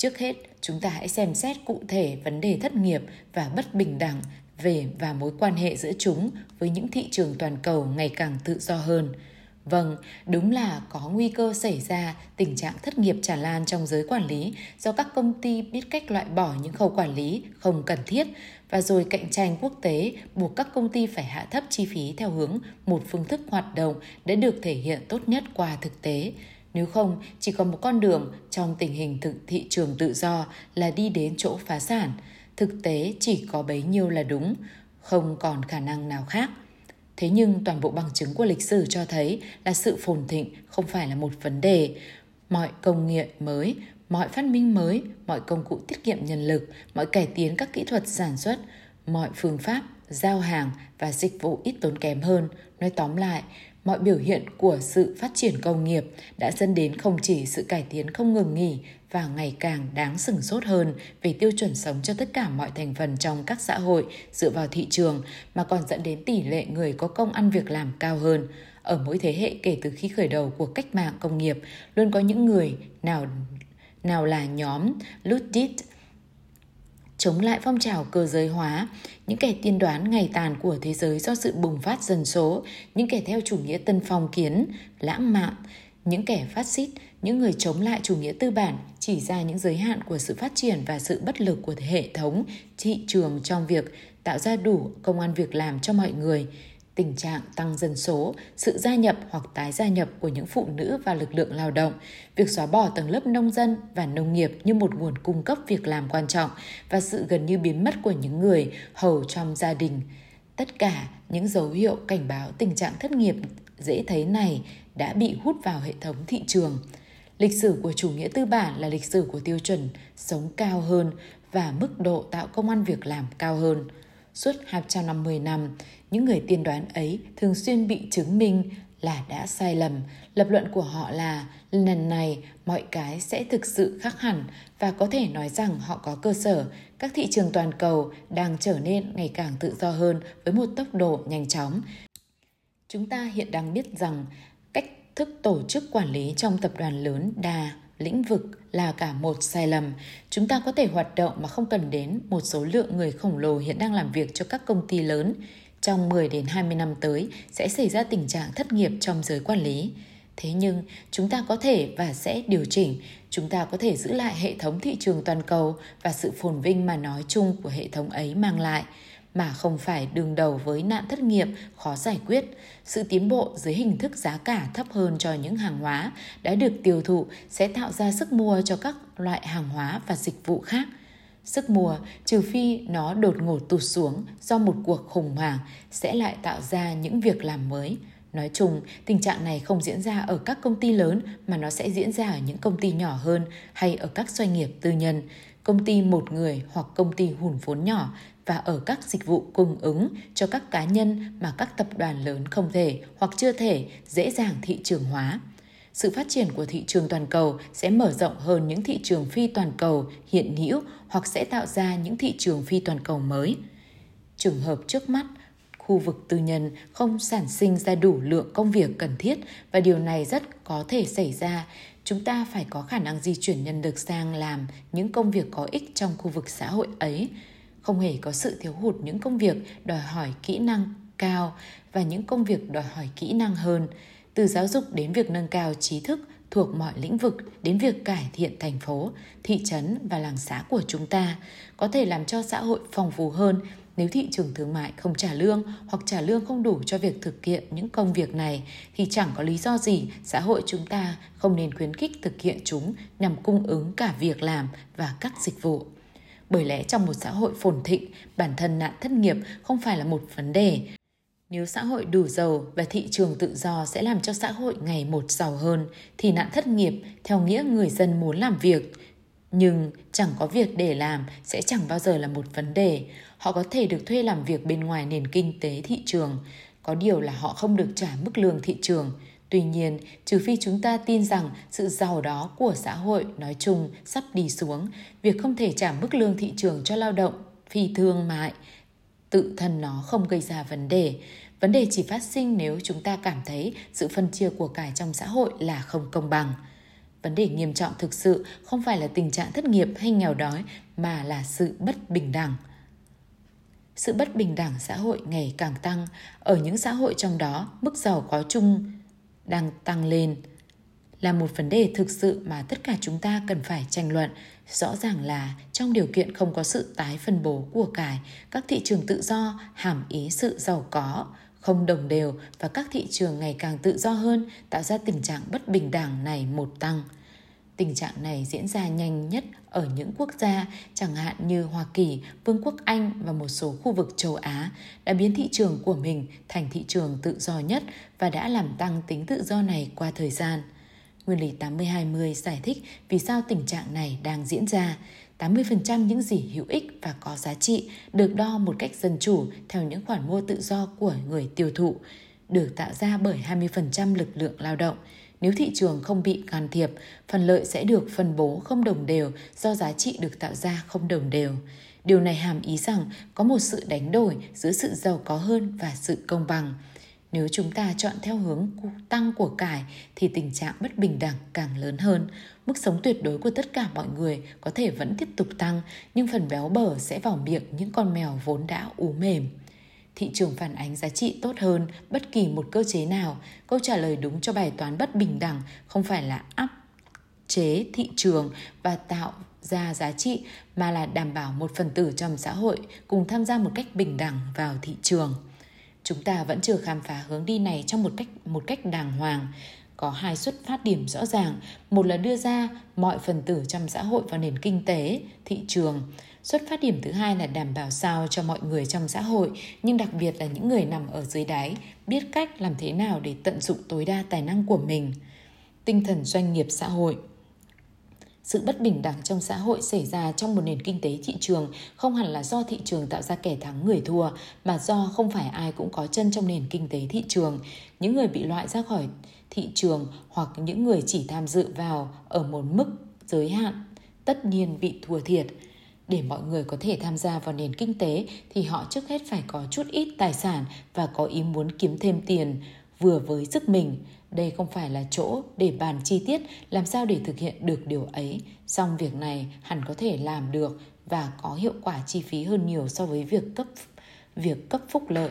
Trước hết, chúng ta hãy xem xét cụ thể vấn đề thất nghiệp và bất bình đẳng về và mối quan hệ giữa chúng với những thị trường toàn cầu ngày càng tự do hơn. Vâng, đúng là có nguy cơ xảy ra tình trạng thất nghiệp tràn lan trong giới quản lý do các công ty biết cách loại bỏ những khâu quản lý không cần thiết và rồi cạnh tranh quốc tế buộc các công ty phải hạ thấp chi phí theo hướng một phương thức hoạt động đã được thể hiện tốt nhất qua thực tế. Nếu không, chỉ còn một con đường trong tình hình thực thị trường tự do là đi đến chỗ phá sản. Thực tế chỉ có bấy nhiêu là đúng, không còn khả năng nào khác. Thế nhưng toàn bộ bằng chứng của lịch sử cho thấy là sự phồn thịnh không phải là một vấn đề. Mọi công nghệ mới, mọi phát minh mới, mọi công cụ tiết kiệm nhân lực, mọi cải tiến các kỹ thuật sản xuất, mọi phương pháp giao hàng và dịch vụ ít tốn kém hơn. Nói tóm lại, mọi biểu hiện của sự phát triển công nghiệp đã dẫn đến không chỉ sự cải tiến không ngừng nghỉ và ngày càng đáng sừng sốt hơn về tiêu chuẩn sống cho tất cả mọi thành phần trong các xã hội dựa vào thị trường mà còn dẫn đến tỷ lệ người có công ăn việc làm cao hơn. Ở mỗi thế hệ kể từ khi khởi đầu của cách mạng công nghiệp, luôn có những người nào nào là nhóm Luddit chống lại phong trào cơ giới hóa, những kẻ tiên đoán ngày tàn của thế giới do sự bùng phát dân số, những kẻ theo chủ nghĩa tân phong kiến, lãng mạn, những kẻ phát xít, những người chống lại chủ nghĩa tư bản chỉ ra những giới hạn của sự phát triển và sự bất lực của hệ thống thị trường trong việc tạo ra đủ công an việc làm cho mọi người tình trạng tăng dân số, sự gia nhập hoặc tái gia nhập của những phụ nữ vào lực lượng lao động, việc xóa bỏ tầng lớp nông dân và nông nghiệp như một nguồn cung cấp việc làm quan trọng và sự gần như biến mất của những người hầu trong gia đình. Tất cả những dấu hiệu cảnh báo tình trạng thất nghiệp dễ thấy này đã bị hút vào hệ thống thị trường. Lịch sử của chủ nghĩa tư bản là lịch sử của tiêu chuẩn sống cao hơn và mức độ tạo công an việc làm cao hơn. Suốt 250 năm, những người tiên đoán ấy thường xuyên bị chứng minh là đã sai lầm. Lập luận của họ là, lần này mọi cái sẽ thực sự khác hẳn và có thể nói rằng họ có cơ sở. Các thị trường toàn cầu đang trở nên ngày càng tự do hơn với một tốc độ nhanh chóng. Chúng ta hiện đang biết rằng cách thức tổ chức quản lý trong tập đoàn lớn đa lĩnh vực là cả một sai lầm. Chúng ta có thể hoạt động mà không cần đến một số lượng người khổng lồ hiện đang làm việc cho các công ty lớn. Trong 10 đến 20 năm tới sẽ xảy ra tình trạng thất nghiệp trong giới quản lý. Thế nhưng chúng ta có thể và sẽ điều chỉnh, chúng ta có thể giữ lại hệ thống thị trường toàn cầu và sự phồn vinh mà nói chung của hệ thống ấy mang lại mà không phải đương đầu với nạn thất nghiệp khó giải quyết. Sự tiến bộ dưới hình thức giá cả thấp hơn cho những hàng hóa đã được tiêu thụ sẽ tạo ra sức mua cho các loại hàng hóa và dịch vụ khác. Sức mua, trừ phi nó đột ngột tụt xuống do một cuộc khủng hoảng, sẽ lại tạo ra những việc làm mới. Nói chung, tình trạng này không diễn ra ở các công ty lớn mà nó sẽ diễn ra ở những công ty nhỏ hơn hay ở các doanh nghiệp tư nhân, công ty một người hoặc công ty hùn vốn nhỏ và ở các dịch vụ cung ứng cho các cá nhân mà các tập đoàn lớn không thể hoặc chưa thể dễ dàng thị trường hóa. Sự phát triển của thị trường toàn cầu sẽ mở rộng hơn những thị trường phi toàn cầu hiện hữu hoặc sẽ tạo ra những thị trường phi toàn cầu mới. Trường hợp trước mắt, khu vực tư nhân không sản sinh ra đủ lượng công việc cần thiết và điều này rất có thể xảy ra. Chúng ta phải có khả năng di chuyển nhân lực sang làm những công việc có ích trong khu vực xã hội ấy. Không hề có sự thiếu hụt những công việc đòi hỏi kỹ năng cao và những công việc đòi hỏi kỹ năng hơn. Từ giáo dục đến việc nâng cao trí thức thuộc mọi lĩnh vực đến việc cải thiện thành phố thị trấn và làng xã của chúng ta có thể làm cho xã hội phong phú hơn nếu thị trường thương mại không trả lương hoặc trả lương không đủ cho việc thực hiện những công việc này thì chẳng có lý do gì xã hội chúng ta không nên khuyến khích thực hiện chúng nhằm cung ứng cả việc làm và các dịch vụ bởi lẽ trong một xã hội phồn thịnh, bản thân nạn thất nghiệp không phải là một vấn đề. Nếu xã hội đủ giàu và thị trường tự do sẽ làm cho xã hội ngày một giàu hơn, thì nạn thất nghiệp theo nghĩa người dân muốn làm việc, nhưng chẳng có việc để làm sẽ chẳng bao giờ là một vấn đề. Họ có thể được thuê làm việc bên ngoài nền kinh tế thị trường, có điều là họ không được trả mức lương thị trường. Tuy nhiên, trừ phi chúng ta tin rằng sự giàu đó của xã hội nói chung sắp đi xuống, việc không thể trả mức lương thị trường cho lao động phi thương mại tự thân nó không gây ra vấn đề. Vấn đề chỉ phát sinh nếu chúng ta cảm thấy sự phân chia của cải trong xã hội là không công bằng. Vấn đề nghiêm trọng thực sự không phải là tình trạng thất nghiệp hay nghèo đói mà là sự bất bình đẳng. Sự bất bình đẳng xã hội ngày càng tăng, ở những xã hội trong đó mức giàu có chung đang tăng lên là một vấn đề thực sự mà tất cả chúng ta cần phải tranh luận rõ ràng là trong điều kiện không có sự tái phân bố của cải các thị trường tự do hàm ý sự giàu có không đồng đều và các thị trường ngày càng tự do hơn tạo ra tình trạng bất bình đẳng này một tăng tình trạng này diễn ra nhanh nhất ở những quốc gia chẳng hạn như Hoa Kỳ, Vương quốc Anh và một số khu vực châu Á đã biến thị trường của mình thành thị trường tự do nhất và đã làm tăng tính tự do này qua thời gian. Nguyên lý 80-20 giải thích vì sao tình trạng này đang diễn ra. 80% những gì hữu ích và có giá trị được đo một cách dân chủ theo những khoản mua tự do của người tiêu thụ, được tạo ra bởi 20% lực lượng lao động. Nếu thị trường không bị can thiệp, phần lợi sẽ được phân bố không đồng đều do giá trị được tạo ra không đồng đều. Điều này hàm ý rằng có một sự đánh đổi giữa sự giàu có hơn và sự công bằng. Nếu chúng ta chọn theo hướng tăng của cải thì tình trạng bất bình đẳng càng lớn hơn. Mức sống tuyệt đối của tất cả mọi người có thể vẫn tiếp tục tăng, nhưng phần béo bở sẽ vào miệng những con mèo vốn đã ú mềm. Thị trường phản ánh giá trị tốt hơn bất kỳ một cơ chế nào. Câu trả lời đúng cho bài toán bất bình đẳng không phải là áp chế thị trường và tạo ra giá trị mà là đảm bảo một phần tử trong xã hội cùng tham gia một cách bình đẳng vào thị trường chúng ta vẫn chưa khám phá hướng đi này trong một cách một cách đàng hoàng. Có hai xuất phát điểm rõ ràng. Một là đưa ra mọi phần tử trong xã hội vào nền kinh tế thị trường. Xuất phát điểm thứ hai là đảm bảo sao cho mọi người trong xã hội, nhưng đặc biệt là những người nằm ở dưới đáy, biết cách làm thế nào để tận dụng tối đa tài năng của mình. Tinh thần doanh nghiệp xã hội sự bất bình đẳng trong xã hội xảy ra trong một nền kinh tế thị trường không hẳn là do thị trường tạo ra kẻ thắng người thua, mà do không phải ai cũng có chân trong nền kinh tế thị trường. Những người bị loại ra khỏi thị trường hoặc những người chỉ tham dự vào ở một mức giới hạn tất nhiên bị thua thiệt để mọi người có thể tham gia vào nền kinh tế thì họ trước hết phải có chút ít tài sản và có ý muốn kiếm thêm tiền vừa với sức mình. Đây không phải là chỗ để bàn chi tiết làm sao để thực hiện được điều ấy, song việc này hẳn có thể làm được và có hiệu quả chi phí hơn nhiều so với việc cấp việc cấp phúc lợi.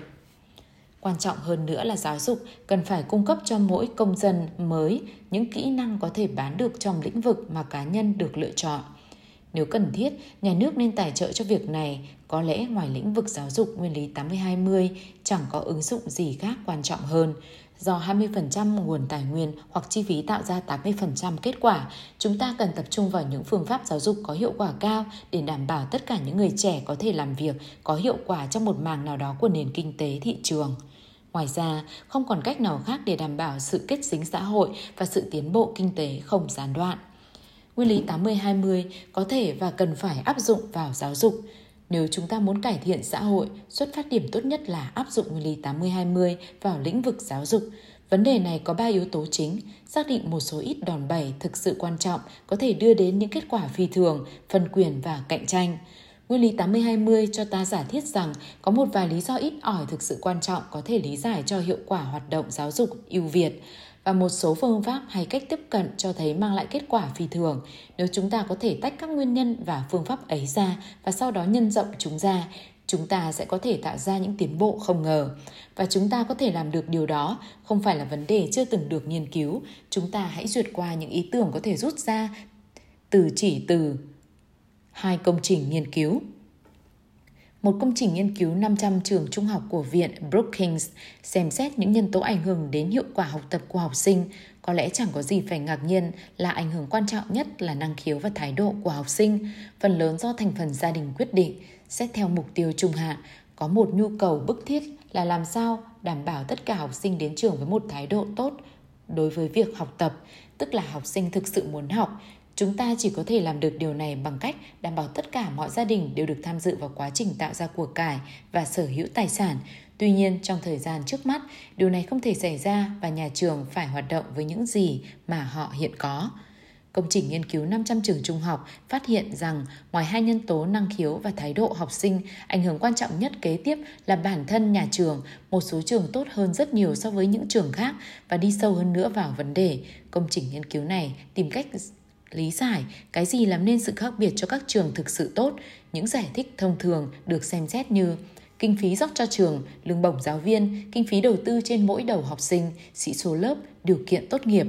Quan trọng hơn nữa là giáo dục cần phải cung cấp cho mỗi công dân mới những kỹ năng có thể bán được trong lĩnh vực mà cá nhân được lựa chọn. Nếu cần thiết, nhà nước nên tài trợ cho việc này, có lẽ ngoài lĩnh vực giáo dục nguyên lý 80-20 chẳng có ứng dụng gì khác quan trọng hơn. Do 20% nguồn tài nguyên hoặc chi phí tạo ra 80% kết quả, chúng ta cần tập trung vào những phương pháp giáo dục có hiệu quả cao để đảm bảo tất cả những người trẻ có thể làm việc có hiệu quả trong một mảng nào đó của nền kinh tế thị trường. Ngoài ra, không còn cách nào khác để đảm bảo sự kết dính xã hội và sự tiến bộ kinh tế không gián đoạn. Nguyên lý 80-20 có thể và cần phải áp dụng vào giáo dục. Nếu chúng ta muốn cải thiện xã hội, xuất phát điểm tốt nhất là áp dụng nguyên lý 80-20 vào lĩnh vực giáo dục. Vấn đề này có 3 yếu tố chính, xác định một số ít đòn bẩy thực sự quan trọng có thể đưa đến những kết quả phi thường, phân quyền và cạnh tranh. Nguyên lý 80-20 cho ta giả thiết rằng có một vài lý do ít ỏi thực sự quan trọng có thể lý giải cho hiệu quả hoạt động giáo dục ưu việt và một số phương pháp hay cách tiếp cận cho thấy mang lại kết quả phi thường. Nếu chúng ta có thể tách các nguyên nhân và phương pháp ấy ra và sau đó nhân rộng chúng ra, chúng ta sẽ có thể tạo ra những tiến bộ không ngờ. Và chúng ta có thể làm được điều đó, không phải là vấn đề chưa từng được nghiên cứu. Chúng ta hãy duyệt qua những ý tưởng có thể rút ra từ chỉ từ hai công trình nghiên cứu một công trình nghiên cứu 500 trường trung học của Viện Brookings xem xét những nhân tố ảnh hưởng đến hiệu quả học tập của học sinh. Có lẽ chẳng có gì phải ngạc nhiên là ảnh hưởng quan trọng nhất là năng khiếu và thái độ của học sinh, phần lớn do thành phần gia đình quyết định. Xét theo mục tiêu trung hạn, có một nhu cầu bức thiết là làm sao đảm bảo tất cả học sinh đến trường với một thái độ tốt đối với việc học tập, tức là học sinh thực sự muốn học, Chúng ta chỉ có thể làm được điều này bằng cách đảm bảo tất cả mọi gia đình đều được tham dự vào quá trình tạo ra của cải và sở hữu tài sản. Tuy nhiên, trong thời gian trước mắt, điều này không thể xảy ra và nhà trường phải hoạt động với những gì mà họ hiện có. Công trình nghiên cứu 500 trường trung học phát hiện rằng ngoài hai nhân tố năng khiếu và thái độ học sinh, ảnh hưởng quan trọng nhất kế tiếp là bản thân nhà trường. Một số trường tốt hơn rất nhiều so với những trường khác và đi sâu hơn nữa vào vấn đề. Công trình nghiên cứu này tìm cách lý giải cái gì làm nên sự khác biệt cho các trường thực sự tốt. Những giải thích thông thường được xem xét như kinh phí dốc cho trường, lương bổng giáo viên, kinh phí đầu tư trên mỗi đầu học sinh, sĩ số lớp, điều kiện tốt nghiệp.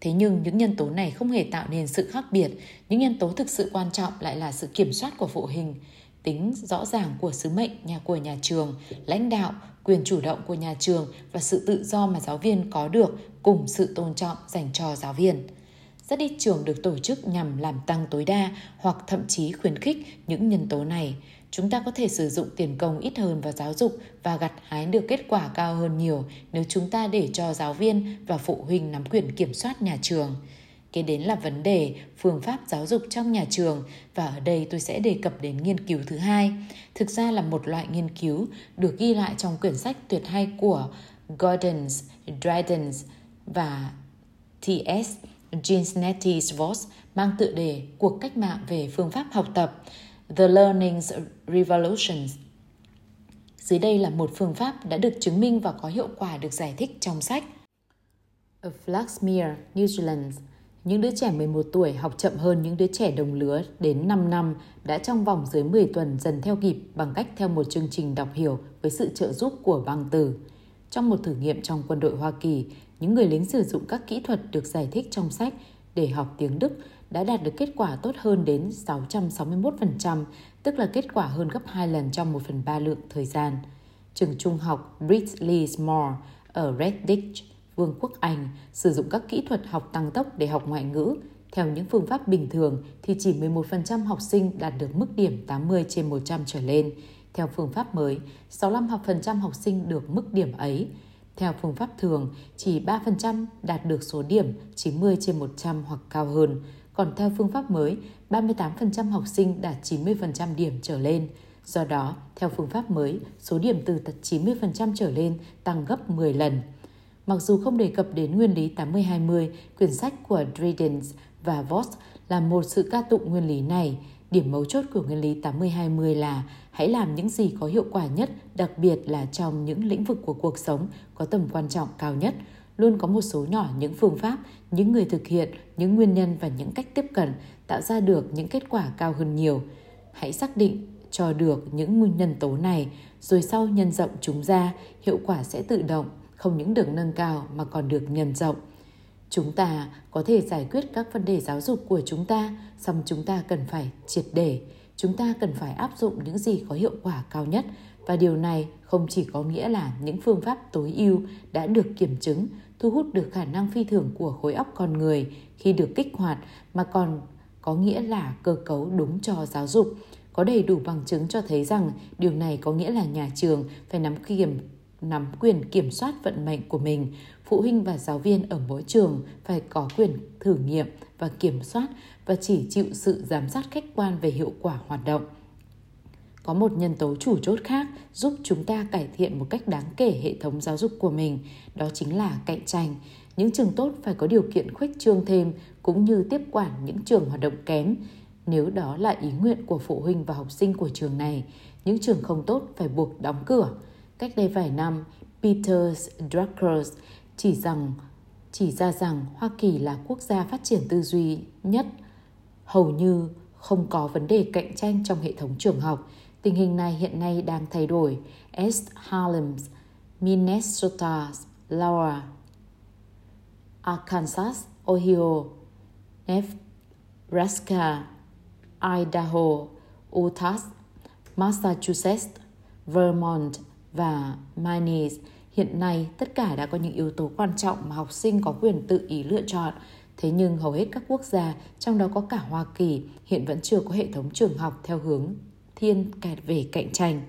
Thế nhưng những nhân tố này không hề tạo nên sự khác biệt. Những nhân tố thực sự quan trọng lại là sự kiểm soát của phụ huynh. Tính rõ ràng của sứ mệnh nhà của nhà trường, lãnh đạo, quyền chủ động của nhà trường và sự tự do mà giáo viên có được cùng sự tôn trọng dành cho giáo viên rất ít trường được tổ chức nhằm làm tăng tối đa hoặc thậm chí khuyến khích những nhân tố này. Chúng ta có thể sử dụng tiền công ít hơn vào giáo dục và gặt hái được kết quả cao hơn nhiều nếu chúng ta để cho giáo viên và phụ huynh nắm quyền kiểm soát nhà trường. Kế đến là vấn đề phương pháp giáo dục trong nhà trường và ở đây tôi sẽ đề cập đến nghiên cứu thứ hai. Thực ra là một loại nghiên cứu được ghi lại trong quyển sách tuyệt hay của Gordons, Dryden's và ts Ginsnetti Voss mang tựa đề Cuộc cách mạng về phương pháp học tập The Learning Revolution. Dưới đây là một phương pháp đã được chứng minh và có hiệu quả được giải thích trong sách Ở Flaxmere, New Zealand. Những đứa trẻ 11 tuổi học chậm hơn những đứa trẻ đồng lứa đến 5 năm đã trong vòng dưới 10 tuần dần theo kịp bằng cách theo một chương trình đọc hiểu với sự trợ giúp của băng từ. Trong một thử nghiệm trong quân đội Hoa Kỳ, những người lính sử dụng các kỹ thuật được giải thích trong sách để học tiếng Đức đã đạt được kết quả tốt hơn đến 661%, tức là kết quả hơn gấp 2 lần trong 1 phần 3 lượng thời gian. Trường trung học Britley Small ở Redditch, Vương quốc Anh sử dụng các kỹ thuật học tăng tốc để học ngoại ngữ. Theo những phương pháp bình thường thì chỉ 11% học sinh đạt được mức điểm 80 trên 100 trở lên. Theo phương pháp mới, 65% học sinh được mức điểm ấy. Theo phương pháp thường, chỉ 3% đạt được số điểm 90 trên 100 hoặc cao hơn. Còn theo phương pháp mới, 38% học sinh đạt 90% điểm trở lên. Do đó, theo phương pháp mới, số điểm từ 90% trở lên tăng gấp 10 lần. Mặc dù không đề cập đến nguyên lý 80-20, quyển sách của Dredens và Voss là một sự ca tụng nguyên lý này, Điểm mấu chốt của nguyên lý 80-20 là hãy làm những gì có hiệu quả nhất, đặc biệt là trong những lĩnh vực của cuộc sống có tầm quan trọng cao nhất. Luôn có một số nhỏ những phương pháp, những người thực hiện, những nguyên nhân và những cách tiếp cận tạo ra được những kết quả cao hơn nhiều. Hãy xác định cho được những nguyên nhân tố này, rồi sau nhân rộng chúng ra, hiệu quả sẽ tự động, không những được nâng cao mà còn được nhân rộng. Chúng ta có thể giải quyết các vấn đề giáo dục của chúng ta, song chúng ta cần phải triệt để. Chúng ta cần phải áp dụng những gì có hiệu quả cao nhất và điều này không chỉ có nghĩa là những phương pháp tối ưu đã được kiểm chứng, thu hút được khả năng phi thường của khối óc con người khi được kích hoạt mà còn có nghĩa là cơ cấu đúng cho giáo dục. Có đầy đủ bằng chứng cho thấy rằng điều này có nghĩa là nhà trường phải nắm kiểm nắm quyền kiểm soát vận mệnh của mình. Phụ huynh và giáo viên ở mỗi trường phải có quyền thử nghiệm và kiểm soát và chỉ chịu sự giám sát khách quan về hiệu quả hoạt động. Có một nhân tố chủ chốt khác giúp chúng ta cải thiện một cách đáng kể hệ thống giáo dục của mình, đó chính là cạnh tranh. Những trường tốt phải có điều kiện khuếch trương thêm cũng như tiếp quản những trường hoạt động kém. Nếu đó là ý nguyện của phụ huynh và học sinh của trường này, những trường không tốt phải buộc đóng cửa. Cách đây vài năm, Peter Drucker chỉ rằng chỉ ra rằng Hoa Kỳ là quốc gia phát triển tư duy nhất, hầu như không có vấn đề cạnh tranh trong hệ thống trường học. Tình hình này hiện nay đang thay đổi. S. Harlem, Minnesota, Laura, Arkansas, Ohio, Nebraska, Idaho, Utah, Massachusetts, Vermont và Maine. Hiện nay, tất cả đã có những yếu tố quan trọng mà học sinh có quyền tự ý lựa chọn. Thế nhưng hầu hết các quốc gia, trong đó có cả Hoa Kỳ, hiện vẫn chưa có hệ thống trường học theo hướng thiên kẹt về cạnh tranh.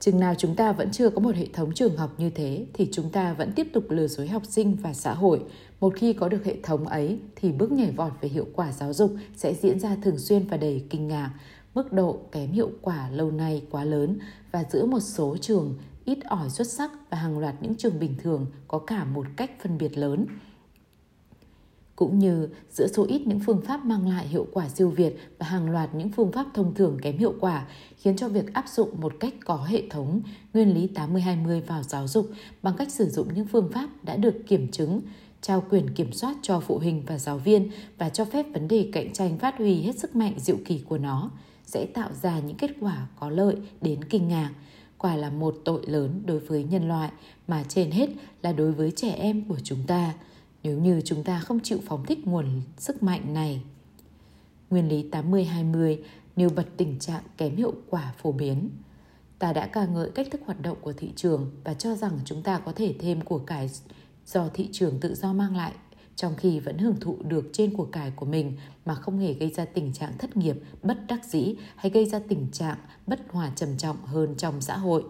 Chừng nào chúng ta vẫn chưa có một hệ thống trường học như thế thì chúng ta vẫn tiếp tục lừa dối học sinh và xã hội. Một khi có được hệ thống ấy thì bước nhảy vọt về hiệu quả giáo dục sẽ diễn ra thường xuyên và đầy kinh ngạc. Mức độ kém hiệu quả lâu nay quá lớn và giữa một số trường ít ỏi xuất sắc và hàng loạt những trường bình thường có cả một cách phân biệt lớn. Cũng như giữa số ít những phương pháp mang lại hiệu quả siêu việt và hàng loạt những phương pháp thông thường kém hiệu quả khiến cho việc áp dụng một cách có hệ thống nguyên lý 80-20 vào giáo dục bằng cách sử dụng những phương pháp đã được kiểm chứng, trao quyền kiểm soát cho phụ huynh và giáo viên và cho phép vấn đề cạnh tranh phát huy hết sức mạnh diệu kỳ của nó sẽ tạo ra những kết quả có lợi đến kinh ngạc quả là một tội lớn đối với nhân loại, mà trên hết là đối với trẻ em của chúng ta nếu như chúng ta không chịu phóng thích nguồn sức mạnh này. Nguyên lý 80-20 nêu bật tình trạng kém hiệu quả phổ biến. Ta đã ca ngợi cách thức hoạt động của thị trường và cho rằng chúng ta có thể thêm của cải do thị trường tự do mang lại trong khi vẫn hưởng thụ được trên của cải của mình mà không hề gây ra tình trạng thất nghiệp, bất đắc dĩ hay gây ra tình trạng bất hòa trầm trọng hơn trong xã hội.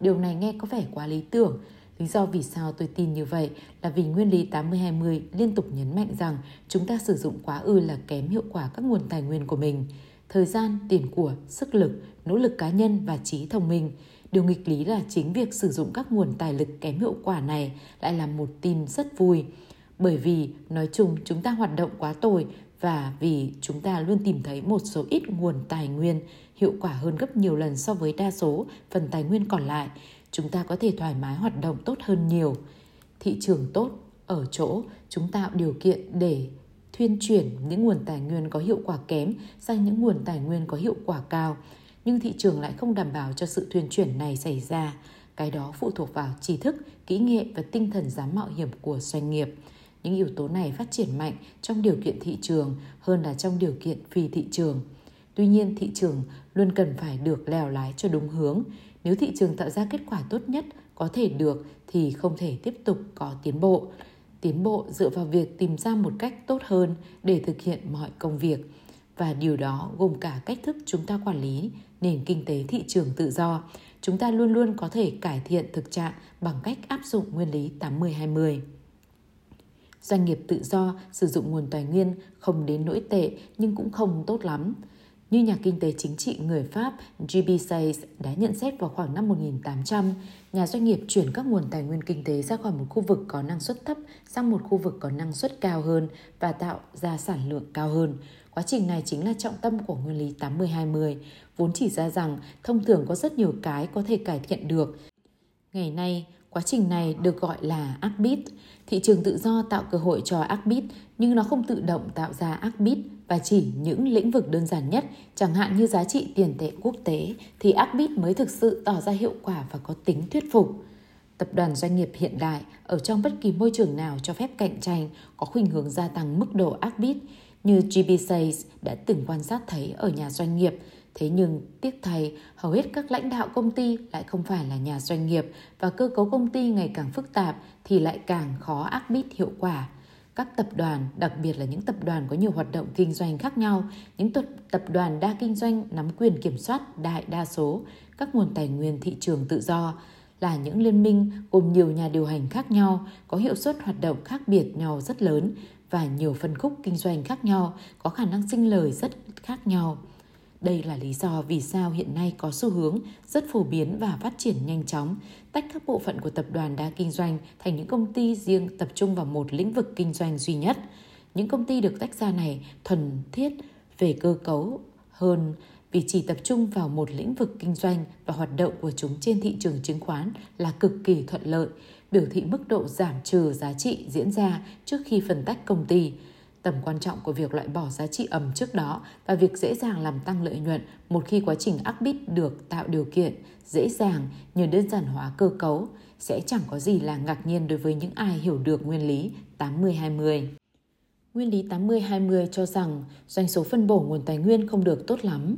Điều này nghe có vẻ quá lý tưởng, Lý do vì sao tôi tin như vậy là vì nguyên lý 80-20 liên tục nhấn mạnh rằng chúng ta sử dụng quá ư là kém hiệu quả các nguồn tài nguyên của mình. Thời gian, tiền của, sức lực, nỗ lực cá nhân và trí thông minh. Điều nghịch lý là chính việc sử dụng các nguồn tài lực kém hiệu quả này lại là một tin rất vui. Bởi vì, nói chung, chúng ta hoạt động quá tồi và vì chúng ta luôn tìm thấy một số ít nguồn tài nguyên hiệu quả hơn gấp nhiều lần so với đa số phần tài nguyên còn lại chúng ta có thể thoải mái hoạt động tốt hơn nhiều. Thị trường tốt ở chỗ chúng tạo điều kiện để thuyên chuyển những nguồn tài nguyên có hiệu quả kém sang những nguồn tài nguyên có hiệu quả cao, nhưng thị trường lại không đảm bảo cho sự thuyên chuyển này xảy ra. Cái đó phụ thuộc vào trí thức, kỹ nghệ và tinh thần dám mạo hiểm của doanh nghiệp. Những yếu tố này phát triển mạnh trong điều kiện thị trường hơn là trong điều kiện phi thị trường. Tuy nhiên, thị trường luôn cần phải được lèo lái cho đúng hướng. Nếu thị trường tạo ra kết quả tốt nhất có thể được thì không thể tiếp tục có tiến bộ. Tiến bộ dựa vào việc tìm ra một cách tốt hơn để thực hiện mọi công việc và điều đó gồm cả cách thức chúng ta quản lý nền kinh tế thị trường tự do. Chúng ta luôn luôn có thể cải thiện thực trạng bằng cách áp dụng nguyên lý 80-20. Doanh nghiệp tự do sử dụng nguồn tài nguyên không đến nỗi tệ nhưng cũng không tốt lắm. Như nhà kinh tế chính trị người Pháp G.B. Sayes đã nhận xét vào khoảng năm 1800, nhà doanh nghiệp chuyển các nguồn tài nguyên kinh tế ra khỏi một khu vực có năng suất thấp sang một khu vực có năng suất cao hơn và tạo ra sản lượng cao hơn. Quá trình này chính là trọng tâm của nguyên lý 80-20, vốn chỉ ra rằng thông thường có rất nhiều cái có thể cải thiện được. Ngày nay, quá trình này được gọi là ác. Thị trường tự do tạo cơ hội cho ác nhưng nó không tự động tạo ra ác và chỉ những lĩnh vực đơn giản nhất, chẳng hạn như giá trị tiền tệ quốc tế, thì ác mới thực sự tỏ ra hiệu quả và có tính thuyết phục. Tập đoàn doanh nghiệp hiện đại ở trong bất kỳ môi trường nào cho phép cạnh tranh có khuynh hướng gia tăng mức độ ác như GB đã từng quan sát thấy ở nhà doanh nghiệp. Thế nhưng, tiếc thay, hầu hết các lãnh đạo công ty lại không phải là nhà doanh nghiệp và cơ cấu công ty ngày càng phức tạp thì lại càng khó ác bít hiệu quả. Các tập đoàn, đặc biệt là những tập đoàn có nhiều hoạt động kinh doanh khác nhau, những tập đoàn đa kinh doanh nắm quyền kiểm soát đại đa số các nguồn tài nguyên thị trường tự do, là những liên minh gồm nhiều nhà điều hành khác nhau, có hiệu suất hoạt động khác biệt nhau rất lớn và nhiều phân khúc kinh doanh khác nhau, có khả năng sinh lời rất khác nhau. Đây là lý do vì sao hiện nay có xu hướng rất phổ biến và phát triển nhanh chóng, tách các bộ phận của tập đoàn đa kinh doanh thành những công ty riêng tập trung vào một lĩnh vực kinh doanh duy nhất. Những công ty được tách ra này thuần thiết về cơ cấu hơn vì chỉ tập trung vào một lĩnh vực kinh doanh và hoạt động của chúng trên thị trường chứng khoán là cực kỳ thuận lợi, biểu thị mức độ giảm trừ giá trị diễn ra trước khi phân tách công ty. Tầm quan trọng của việc loại bỏ giá trị ẩm trước đó và việc dễ dàng làm tăng lợi nhuận một khi quá trình ác bít được tạo điều kiện dễ dàng nhờ đơn giản hóa cơ cấu sẽ chẳng có gì là ngạc nhiên đối với những ai hiểu được nguyên lý 80-20. Nguyên lý 80-20 cho rằng doanh số phân bổ nguồn tài nguyên không được tốt lắm.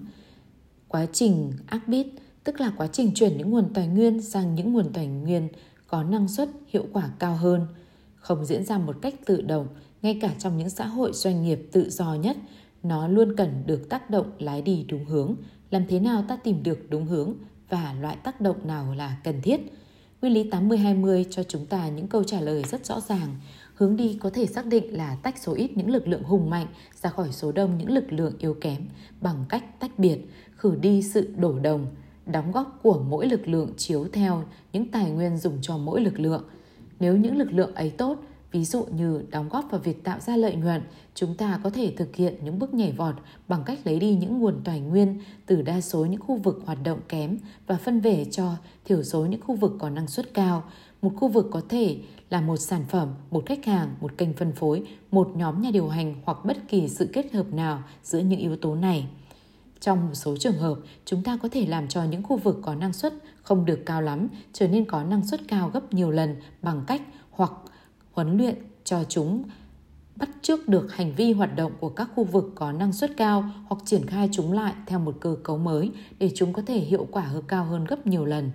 Quá trình ác bít tức là quá trình chuyển những nguồn tài nguyên sang những nguồn tài nguyên có năng suất, hiệu quả cao hơn, không diễn ra một cách tự động, ngay cả trong những xã hội doanh nghiệp tự do nhất, nó luôn cần được tác động lái đi đúng hướng. Làm thế nào ta tìm được đúng hướng và loại tác động nào là cần thiết? Nguyên lý 80-20 cho chúng ta những câu trả lời rất rõ ràng. Hướng đi có thể xác định là tách số ít những lực lượng hùng mạnh ra khỏi số đông những lực lượng yếu kém bằng cách tách biệt, khử đi sự đổ đồng, đóng góp của mỗi lực lượng chiếu theo những tài nguyên dùng cho mỗi lực lượng. Nếu những lực lượng ấy tốt, ví dụ như đóng góp vào việc tạo ra lợi nhuận, chúng ta có thể thực hiện những bước nhảy vọt bằng cách lấy đi những nguồn tài nguyên từ đa số những khu vực hoạt động kém và phân về cho thiểu số những khu vực có năng suất cao. Một khu vực có thể là một sản phẩm, một khách hàng, một kênh phân phối, một nhóm nhà điều hành hoặc bất kỳ sự kết hợp nào giữa những yếu tố này. Trong một số trường hợp, chúng ta có thể làm cho những khu vực có năng suất không được cao lắm trở nên có năng suất cao gấp nhiều lần bằng cách huấn luyện cho chúng bắt chước được hành vi hoạt động của các khu vực có năng suất cao hoặc triển khai chúng lại theo một cơ cấu mới để chúng có thể hiệu quả hơn cao hơn gấp nhiều lần.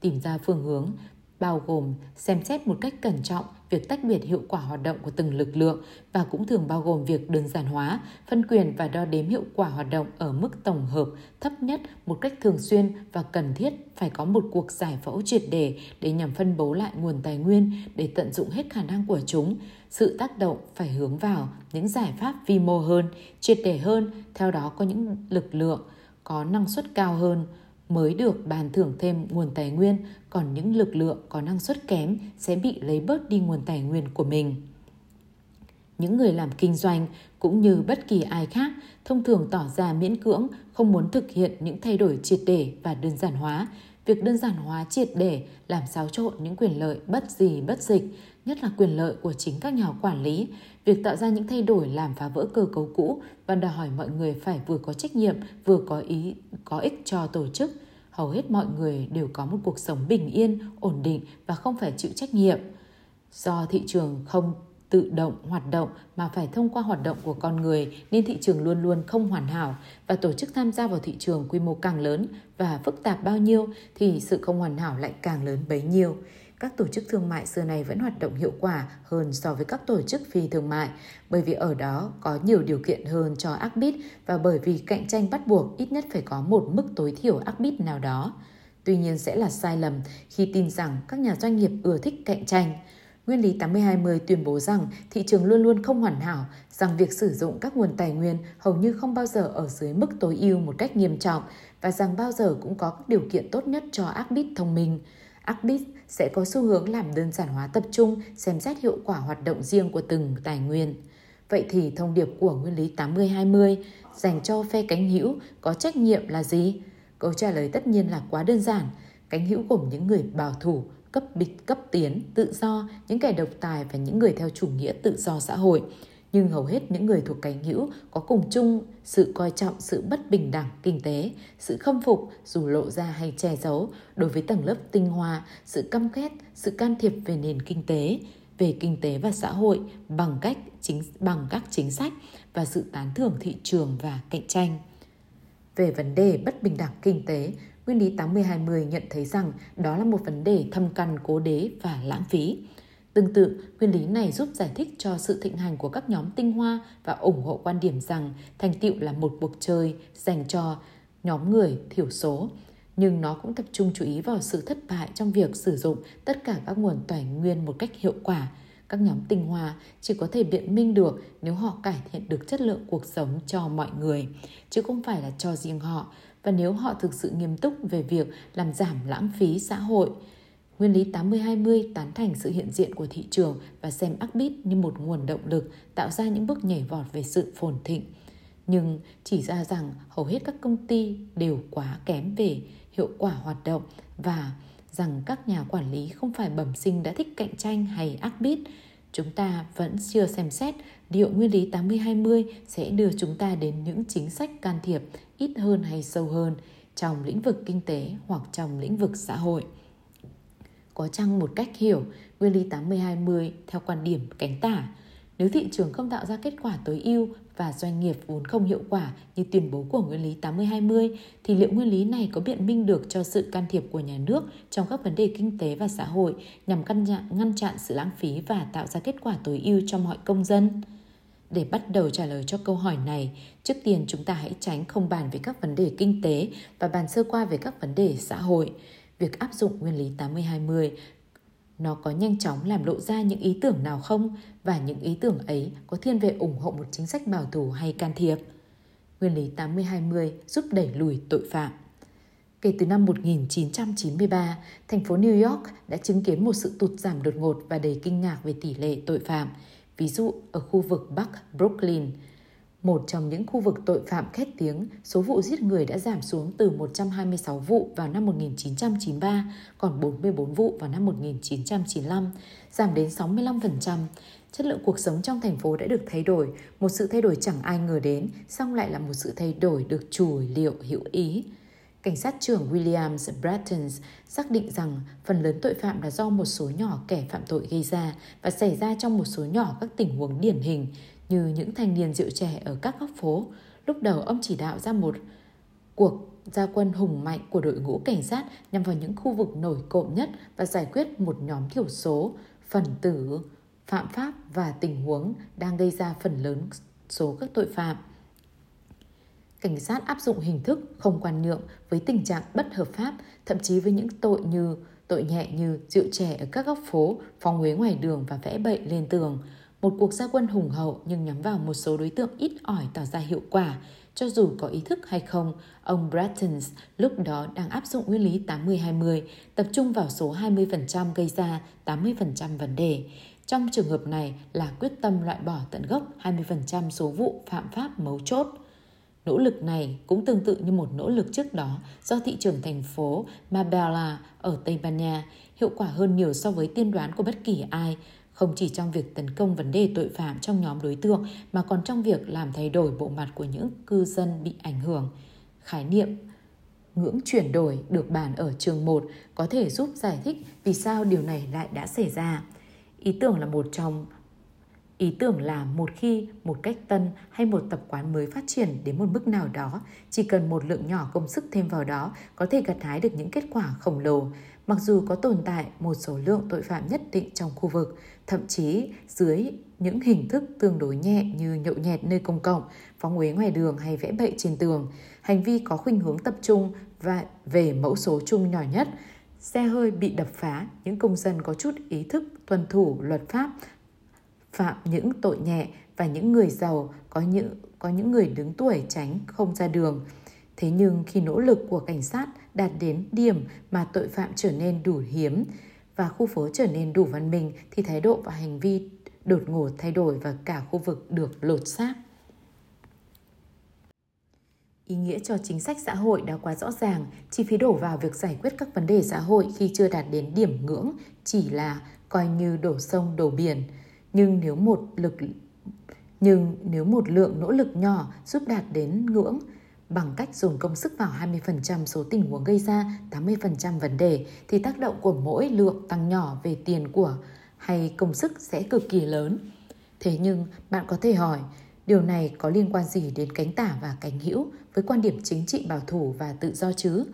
Tìm ra phương hướng bao gồm xem xét một cách cẩn trọng việc tách biệt hiệu quả hoạt động của từng lực lượng và cũng thường bao gồm việc đơn giản hóa, phân quyền và đo đếm hiệu quả hoạt động ở mức tổng hợp thấp nhất một cách thường xuyên và cần thiết phải có một cuộc giải phẫu triệt đề để nhằm phân bố lại nguồn tài nguyên để tận dụng hết khả năng của chúng. Sự tác động phải hướng vào những giải pháp vi mô hơn, triệt đề hơn, theo đó có những lực lượng có năng suất cao hơn, mới được bàn thưởng thêm nguồn tài nguyên, còn những lực lượng có năng suất kém sẽ bị lấy bớt đi nguồn tài nguyên của mình. Những người làm kinh doanh cũng như bất kỳ ai khác thông thường tỏ ra miễn cưỡng không muốn thực hiện những thay đổi triệt để và đơn giản hóa. Việc đơn giản hóa triệt để làm xáo trộn những quyền lợi bất gì bất dịch, nhất là quyền lợi của chính các nhà quản lý. Việc tạo ra những thay đổi làm phá vỡ cơ cấu cũ và đòi hỏi mọi người phải vừa có trách nhiệm, vừa có ý có ích cho tổ chức. Hầu hết mọi người đều có một cuộc sống bình yên, ổn định và không phải chịu trách nhiệm. Do thị trường không tự động hoạt động mà phải thông qua hoạt động của con người nên thị trường luôn luôn không hoàn hảo và tổ chức tham gia vào thị trường quy mô càng lớn và phức tạp bao nhiêu thì sự không hoàn hảo lại càng lớn bấy nhiêu các tổ chức thương mại xưa này vẫn hoạt động hiệu quả hơn so với các tổ chức phi thương mại bởi vì ở đó có nhiều điều kiện hơn cho ác bít và bởi vì cạnh tranh bắt buộc ít nhất phải có một mức tối thiểu ác bít nào đó. Tuy nhiên sẽ là sai lầm khi tin rằng các nhà doanh nghiệp ưa thích cạnh tranh. Nguyên lý 80-20 tuyên bố rằng thị trường luôn luôn không hoàn hảo, rằng việc sử dụng các nguồn tài nguyên hầu như không bao giờ ở dưới mức tối ưu một cách nghiêm trọng và rằng bao giờ cũng có các điều kiện tốt nhất cho ác bít thông minh. ác bit sẽ có xu hướng làm đơn giản hóa tập trung, xem xét hiệu quả hoạt động riêng của từng tài nguyên. Vậy thì thông điệp của nguyên lý 80-20 dành cho phe cánh hữu có trách nhiệm là gì? Câu trả lời tất nhiên là quá đơn giản. Cánh hữu gồm những người bảo thủ, cấp bịch, cấp tiến, tự do, những kẻ độc tài và những người theo chủ nghĩa tự do xã hội. Nhưng hầu hết những người thuộc cánh hữu có cùng chung sự coi trọng sự bất bình đẳng kinh tế, sự khâm phục dù lộ ra hay che giấu đối với tầng lớp tinh hoa, sự căm ghét, sự can thiệp về nền kinh tế, về kinh tế và xã hội bằng cách chính bằng các chính sách và sự tán thưởng thị trường và cạnh tranh. Về vấn đề bất bình đẳng kinh tế, nguyên lý 80-20 nhận thấy rằng đó là một vấn đề thâm căn cố đế và lãng phí. Tương tự, nguyên lý này giúp giải thích cho sự thịnh hành của các nhóm tinh hoa và ủng hộ quan điểm rằng thành tựu là một cuộc chơi dành cho nhóm người thiểu số, nhưng nó cũng tập trung chú ý vào sự thất bại trong việc sử dụng tất cả các nguồn tài nguyên một cách hiệu quả. Các nhóm tinh hoa chỉ có thể biện minh được nếu họ cải thiện được chất lượng cuộc sống cho mọi người, chứ không phải là cho riêng họ, và nếu họ thực sự nghiêm túc về việc làm giảm lãng phí xã hội. Nguyên lý 80-20 tán thành sự hiện diện của thị trường và xem Upbeat như một nguồn động lực, tạo ra những bước nhảy vọt về sự phồn thịnh. Nhưng chỉ ra rằng hầu hết các công ty đều quá kém về hiệu quả hoạt động và rằng các nhà quản lý không phải bẩm sinh đã thích cạnh tranh hay Upbeat. Chúng ta vẫn chưa xem xét liệu nguyên lý 80-20 sẽ đưa chúng ta đến những chính sách can thiệp ít hơn hay sâu hơn trong lĩnh vực kinh tế hoặc trong lĩnh vực xã hội. Có chăng một cách hiểu nguyên lý 80-20 theo quan điểm cánh tả, nếu thị trường không tạo ra kết quả tối ưu và doanh nghiệp vốn không hiệu quả như tuyên bố của nguyên lý 80-20 thì liệu nguyên lý này có biện minh được cho sự can thiệp của nhà nước trong các vấn đề kinh tế và xã hội nhằm ngăn chặn, ngăn chặn sự lãng phí và tạo ra kết quả tối ưu cho mọi công dân? Để bắt đầu trả lời cho câu hỏi này, trước tiên chúng ta hãy tránh không bàn về các vấn đề kinh tế và bàn sơ qua về các vấn đề xã hội. Việc áp dụng nguyên lý 80-20 nó có nhanh chóng làm lộ ra những ý tưởng nào không và những ý tưởng ấy có thiên về ủng hộ một chính sách bảo thủ hay can thiệp. Nguyên lý 80-20 giúp đẩy lùi tội phạm. Kể từ năm 1993, thành phố New York đã chứng kiến một sự tụt giảm đột ngột và đầy kinh ngạc về tỷ lệ tội phạm. Ví dụ, ở khu vực Bắc Brooklyn, một trong những khu vực tội phạm khét tiếng, số vụ giết người đã giảm xuống từ 126 vụ vào năm 1993 còn 44 vụ vào năm 1995, giảm đến 65%. Chất lượng cuộc sống trong thành phố đã được thay đổi, một sự thay đổi chẳng ai ngờ đến, song lại là một sự thay đổi được chủ liệu hữu ý. Cảnh sát trưởng Williams Brettons xác định rằng phần lớn tội phạm là do một số nhỏ kẻ phạm tội gây ra và xảy ra trong một số nhỏ các tình huống điển hình như những thanh niên rượu trẻ ở các góc phố. Lúc đầu ông chỉ đạo ra một cuộc gia quân hùng mạnh của đội ngũ cảnh sát nhằm vào những khu vực nổi cộm nhất và giải quyết một nhóm thiểu số, phần tử, phạm pháp và tình huống đang gây ra phần lớn số các tội phạm. Cảnh sát áp dụng hình thức không quan nhượng với tình trạng bất hợp pháp, thậm chí với những tội như tội nhẹ như rượu trẻ ở các góc phố, phóng huế ngoài đường và vẽ bậy lên tường – một cuộc gia quân hùng hậu nhưng nhắm vào một số đối tượng ít ỏi tỏ ra hiệu quả. Cho dù có ý thức hay không, ông Brattons lúc đó đang áp dụng nguyên lý 80-20, tập trung vào số 20% gây ra 80% vấn đề. Trong trường hợp này là quyết tâm loại bỏ tận gốc 20% số vụ phạm pháp mấu chốt. Nỗ lực này cũng tương tự như một nỗ lực trước đó do thị trường thành phố Marbella ở Tây Ban Nha hiệu quả hơn nhiều so với tiên đoán của bất kỳ ai không chỉ trong việc tấn công vấn đề tội phạm trong nhóm đối tượng mà còn trong việc làm thay đổi bộ mặt của những cư dân bị ảnh hưởng. Khái niệm ngưỡng chuyển đổi được bàn ở chương 1 có thể giúp giải thích vì sao điều này lại đã xảy ra. Ý tưởng là một trong Ý tưởng là một khi một cách tân hay một tập quán mới phát triển đến một mức nào đó, chỉ cần một lượng nhỏ công sức thêm vào đó có thể gặt hái được những kết quả khổng lồ. Mặc dù có tồn tại một số lượng tội phạm nhất định trong khu vực, thậm chí dưới những hình thức tương đối nhẹ như nhậu nhẹt nơi công cộng, phóng uế ngoài đường hay vẽ bậy trên tường, hành vi có khuynh hướng tập trung và về mẫu số chung nhỏ nhất, xe hơi bị đập phá, những công dân có chút ý thức tuân thủ luật pháp phạm những tội nhẹ và những người giàu có những có những người đứng tuổi tránh không ra đường. Thế nhưng khi nỗ lực của cảnh sát đạt đến điểm mà tội phạm trở nên đủ hiếm và khu phố trở nên đủ văn minh thì thái độ và hành vi đột ngột thay đổi và cả khu vực được lột xác. Ý nghĩa cho chính sách xã hội đã quá rõ ràng, chi phí đổ vào việc giải quyết các vấn đề xã hội khi chưa đạt đến điểm ngưỡng chỉ là coi như đổ sông đổ biển. Nhưng nếu một lực nhưng nếu một lượng nỗ lực nhỏ giúp đạt đến ngưỡng bằng cách dùng công sức vào 20% số tình huống gây ra 80% vấn đề thì tác động của mỗi lượng tăng nhỏ về tiền của hay công sức sẽ cực kỳ lớn. Thế nhưng bạn có thể hỏi, điều này có liên quan gì đến cánh tả và cánh hữu với quan điểm chính trị bảo thủ và tự do chứ?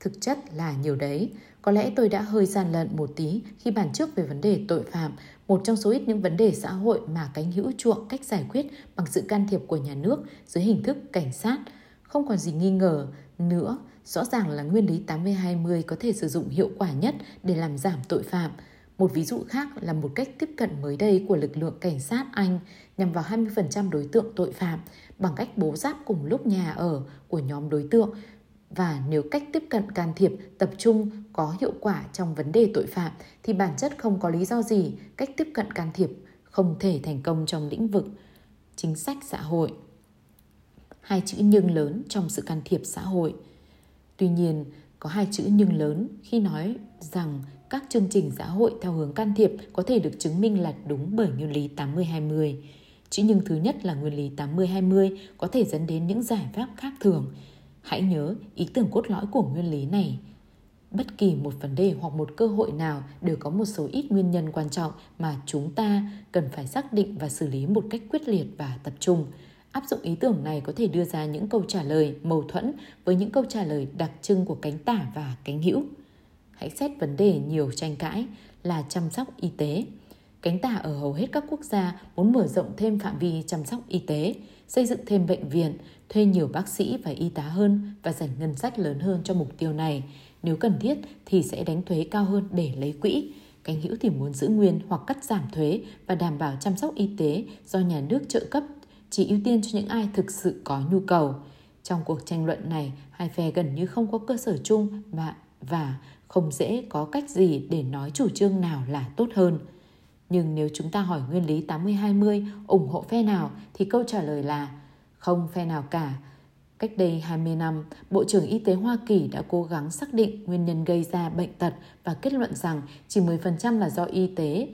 Thực chất là nhiều đấy. Có lẽ tôi đã hơi gian lận một tí khi bàn trước về vấn đề tội phạm, một trong số ít những vấn đề xã hội mà cánh hữu chuộng cách giải quyết bằng sự can thiệp của nhà nước dưới hình thức cảnh sát. Không còn gì nghi ngờ nữa, rõ ràng là nguyên lý 80-20 có thể sử dụng hiệu quả nhất để làm giảm tội phạm. Một ví dụ khác là một cách tiếp cận mới đây của lực lượng cảnh sát Anh nhằm vào 20% đối tượng tội phạm bằng cách bố giáp cùng lúc nhà ở của nhóm đối tượng và nếu cách tiếp cận can thiệp tập trung có hiệu quả trong vấn đề tội phạm thì bản chất không có lý do gì cách tiếp cận can thiệp không thể thành công trong lĩnh vực chính sách xã hội. Hai chữ nhưng lớn trong sự can thiệp xã hội. Tuy nhiên, có hai chữ nhưng lớn khi nói rằng các chương trình xã hội theo hướng can thiệp có thể được chứng minh là đúng bởi nguyên lý 80-20. Chữ nhưng thứ nhất là nguyên lý 80-20 có thể dẫn đến những giải pháp khác thường. Hãy nhớ ý tưởng cốt lõi của nguyên lý này. Bất kỳ một vấn đề hoặc một cơ hội nào đều có một số ít nguyên nhân quan trọng mà chúng ta cần phải xác định và xử lý một cách quyết liệt và tập trung. Áp dụng ý tưởng này có thể đưa ra những câu trả lời mâu thuẫn với những câu trả lời đặc trưng của cánh tả và cánh hữu. Hãy xét vấn đề nhiều tranh cãi là chăm sóc y tế. Cánh tả ở hầu hết các quốc gia muốn mở rộng thêm phạm vi chăm sóc y tế, xây dựng thêm bệnh viện, thuê nhiều bác sĩ và y tá hơn và dành ngân sách lớn hơn cho mục tiêu này. Nếu cần thiết thì sẽ đánh thuế cao hơn để lấy quỹ. Cánh hữu thì muốn giữ nguyên hoặc cắt giảm thuế và đảm bảo chăm sóc y tế do nhà nước trợ cấp chỉ ưu tiên cho những ai thực sự có nhu cầu. Trong cuộc tranh luận này, hai phe gần như không có cơ sở chung và, và không dễ có cách gì để nói chủ trương nào là tốt hơn. Nhưng nếu chúng ta hỏi nguyên lý 80-20 ủng hộ phe nào thì câu trả lời là không phe nào cả. Cách đây 20 năm, Bộ trưởng Y tế Hoa Kỳ đã cố gắng xác định nguyên nhân gây ra bệnh tật và kết luận rằng chỉ 10% là do y tế,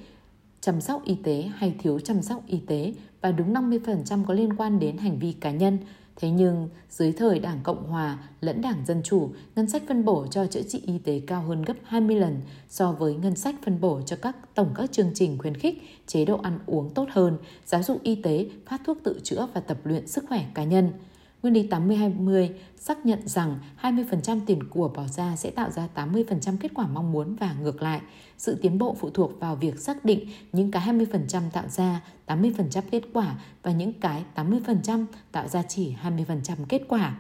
chăm sóc y tế hay thiếu chăm sóc y tế và đúng 50% có liên quan đến hành vi cá nhân. Thế nhưng, dưới thời Đảng Cộng Hòa lẫn Đảng Dân Chủ, ngân sách phân bổ cho chữa trị y tế cao hơn gấp 20 lần so với ngân sách phân bổ cho các tổng các chương trình khuyến khích, chế độ ăn uống tốt hơn, giáo dục y tế, phát thuốc tự chữa và tập luyện sức khỏe cá nhân. Nguyên lý 80-20 xác nhận rằng 20% tiền của bỏ ra sẽ tạo ra 80% kết quả mong muốn và ngược lại. Sự tiến bộ phụ thuộc vào việc xác định những cái 20% tạo ra 80% kết quả và những cái 80% tạo ra chỉ 20% kết quả.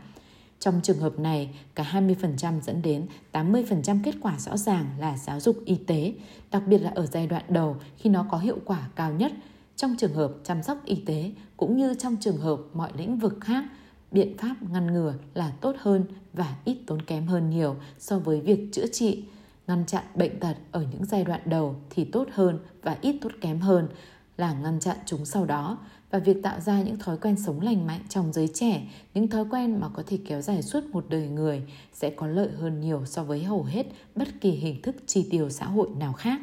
Trong trường hợp này, cả 20% dẫn đến 80% kết quả rõ ràng là giáo dục y tế, đặc biệt là ở giai đoạn đầu khi nó có hiệu quả cao nhất. Trong trường hợp chăm sóc y tế cũng như trong trường hợp mọi lĩnh vực khác, biện pháp ngăn ngừa là tốt hơn và ít tốn kém hơn nhiều so với việc chữa trị. Ngăn chặn bệnh tật ở những giai đoạn đầu thì tốt hơn và ít tốt kém hơn là ngăn chặn chúng sau đó và việc tạo ra những thói quen sống lành mạnh trong giới trẻ, những thói quen mà có thể kéo dài suốt một đời người sẽ có lợi hơn nhiều so với hầu hết bất kỳ hình thức chi tiêu xã hội nào khác.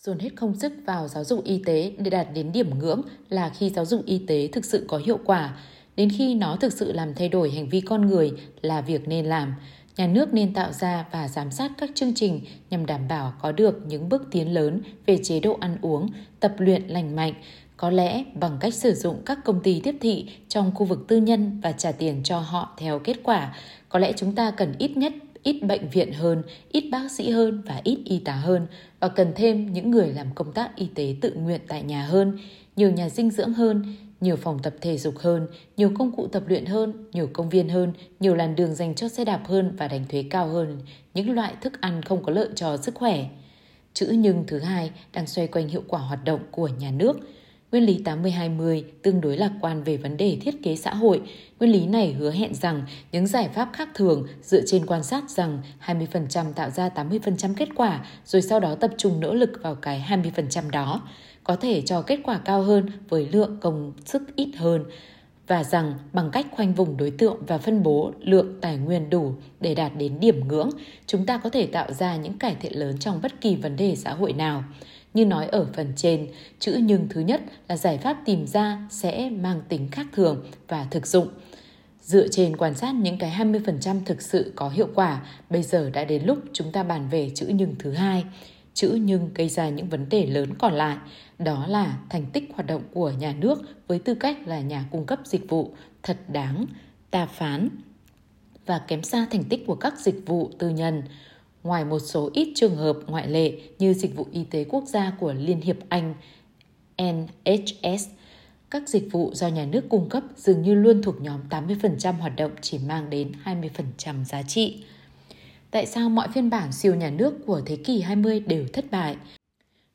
Dồn hết công sức vào giáo dục y tế để đạt đến điểm ngưỡng là khi giáo dục y tế thực sự có hiệu quả, đến khi nó thực sự làm thay đổi hành vi con người là việc nên làm. Nhà nước nên tạo ra và giám sát các chương trình nhằm đảm bảo có được những bước tiến lớn về chế độ ăn uống, tập luyện lành mạnh, có lẽ bằng cách sử dụng các công ty tiếp thị trong khu vực tư nhân và trả tiền cho họ theo kết quả, có lẽ chúng ta cần ít nhất ít bệnh viện hơn, ít bác sĩ hơn và ít y tá hơn và cần thêm những người làm công tác y tế tự nguyện tại nhà hơn, nhiều nhà dinh dưỡng hơn, nhiều phòng tập thể dục hơn, nhiều công cụ tập luyện hơn, nhiều công viên hơn, nhiều làn đường dành cho xe đạp hơn và đánh thuế cao hơn, những loại thức ăn không có lợi cho sức khỏe. Chữ nhưng thứ hai đang xoay quanh hiệu quả hoạt động của nhà nước. Nguyên lý 80-20 tương đối lạc quan về vấn đề thiết kế xã hội. Nguyên lý này hứa hẹn rằng những giải pháp khác thường dựa trên quan sát rằng 20% tạo ra 80% kết quả rồi sau đó tập trung nỗ lực vào cái 20% đó có thể cho kết quả cao hơn với lượng công sức ít hơn và rằng bằng cách khoanh vùng đối tượng và phân bố lượng tài nguyên đủ để đạt đến điểm ngưỡng, chúng ta có thể tạo ra những cải thiện lớn trong bất kỳ vấn đề xã hội nào. Như nói ở phần trên, chữ nhưng thứ nhất là giải pháp tìm ra sẽ mang tính khác thường và thực dụng. Dựa trên quan sát những cái 20% thực sự có hiệu quả, bây giờ đã đến lúc chúng ta bàn về chữ nhưng thứ hai. Chữ nhưng gây ra những vấn đề lớn còn lại, đó là thành tích hoạt động của nhà nước với tư cách là nhà cung cấp dịch vụ thật đáng ta phán và kém xa thành tích của các dịch vụ tư nhân. Ngoài một số ít trường hợp ngoại lệ như dịch vụ y tế quốc gia của Liên hiệp Anh NHS, các dịch vụ do nhà nước cung cấp dường như luôn thuộc nhóm 80% hoạt động chỉ mang đến 20% giá trị. Tại sao mọi phiên bản siêu nhà nước của thế kỷ 20 đều thất bại?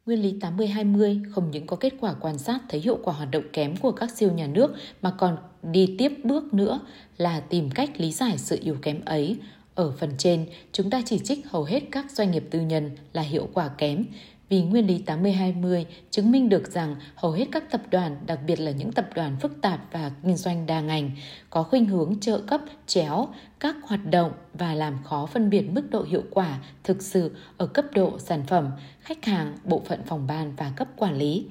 Nguyên lý 80-20 không những có kết quả quan sát thấy hiệu quả hoạt động kém của các siêu nhà nước mà còn đi tiếp bước nữa là tìm cách lý giải sự yếu kém ấy. Ở phần trên, chúng ta chỉ trích hầu hết các doanh nghiệp tư nhân là hiệu quả kém vì nguyên lý 80-20 chứng minh được rằng hầu hết các tập đoàn, đặc biệt là những tập đoàn phức tạp và kinh doanh đa ngành, có khuynh hướng trợ cấp chéo các hoạt động và làm khó phân biệt mức độ hiệu quả thực sự ở cấp độ sản phẩm, khách hàng, bộ phận phòng ban và cấp quản lý.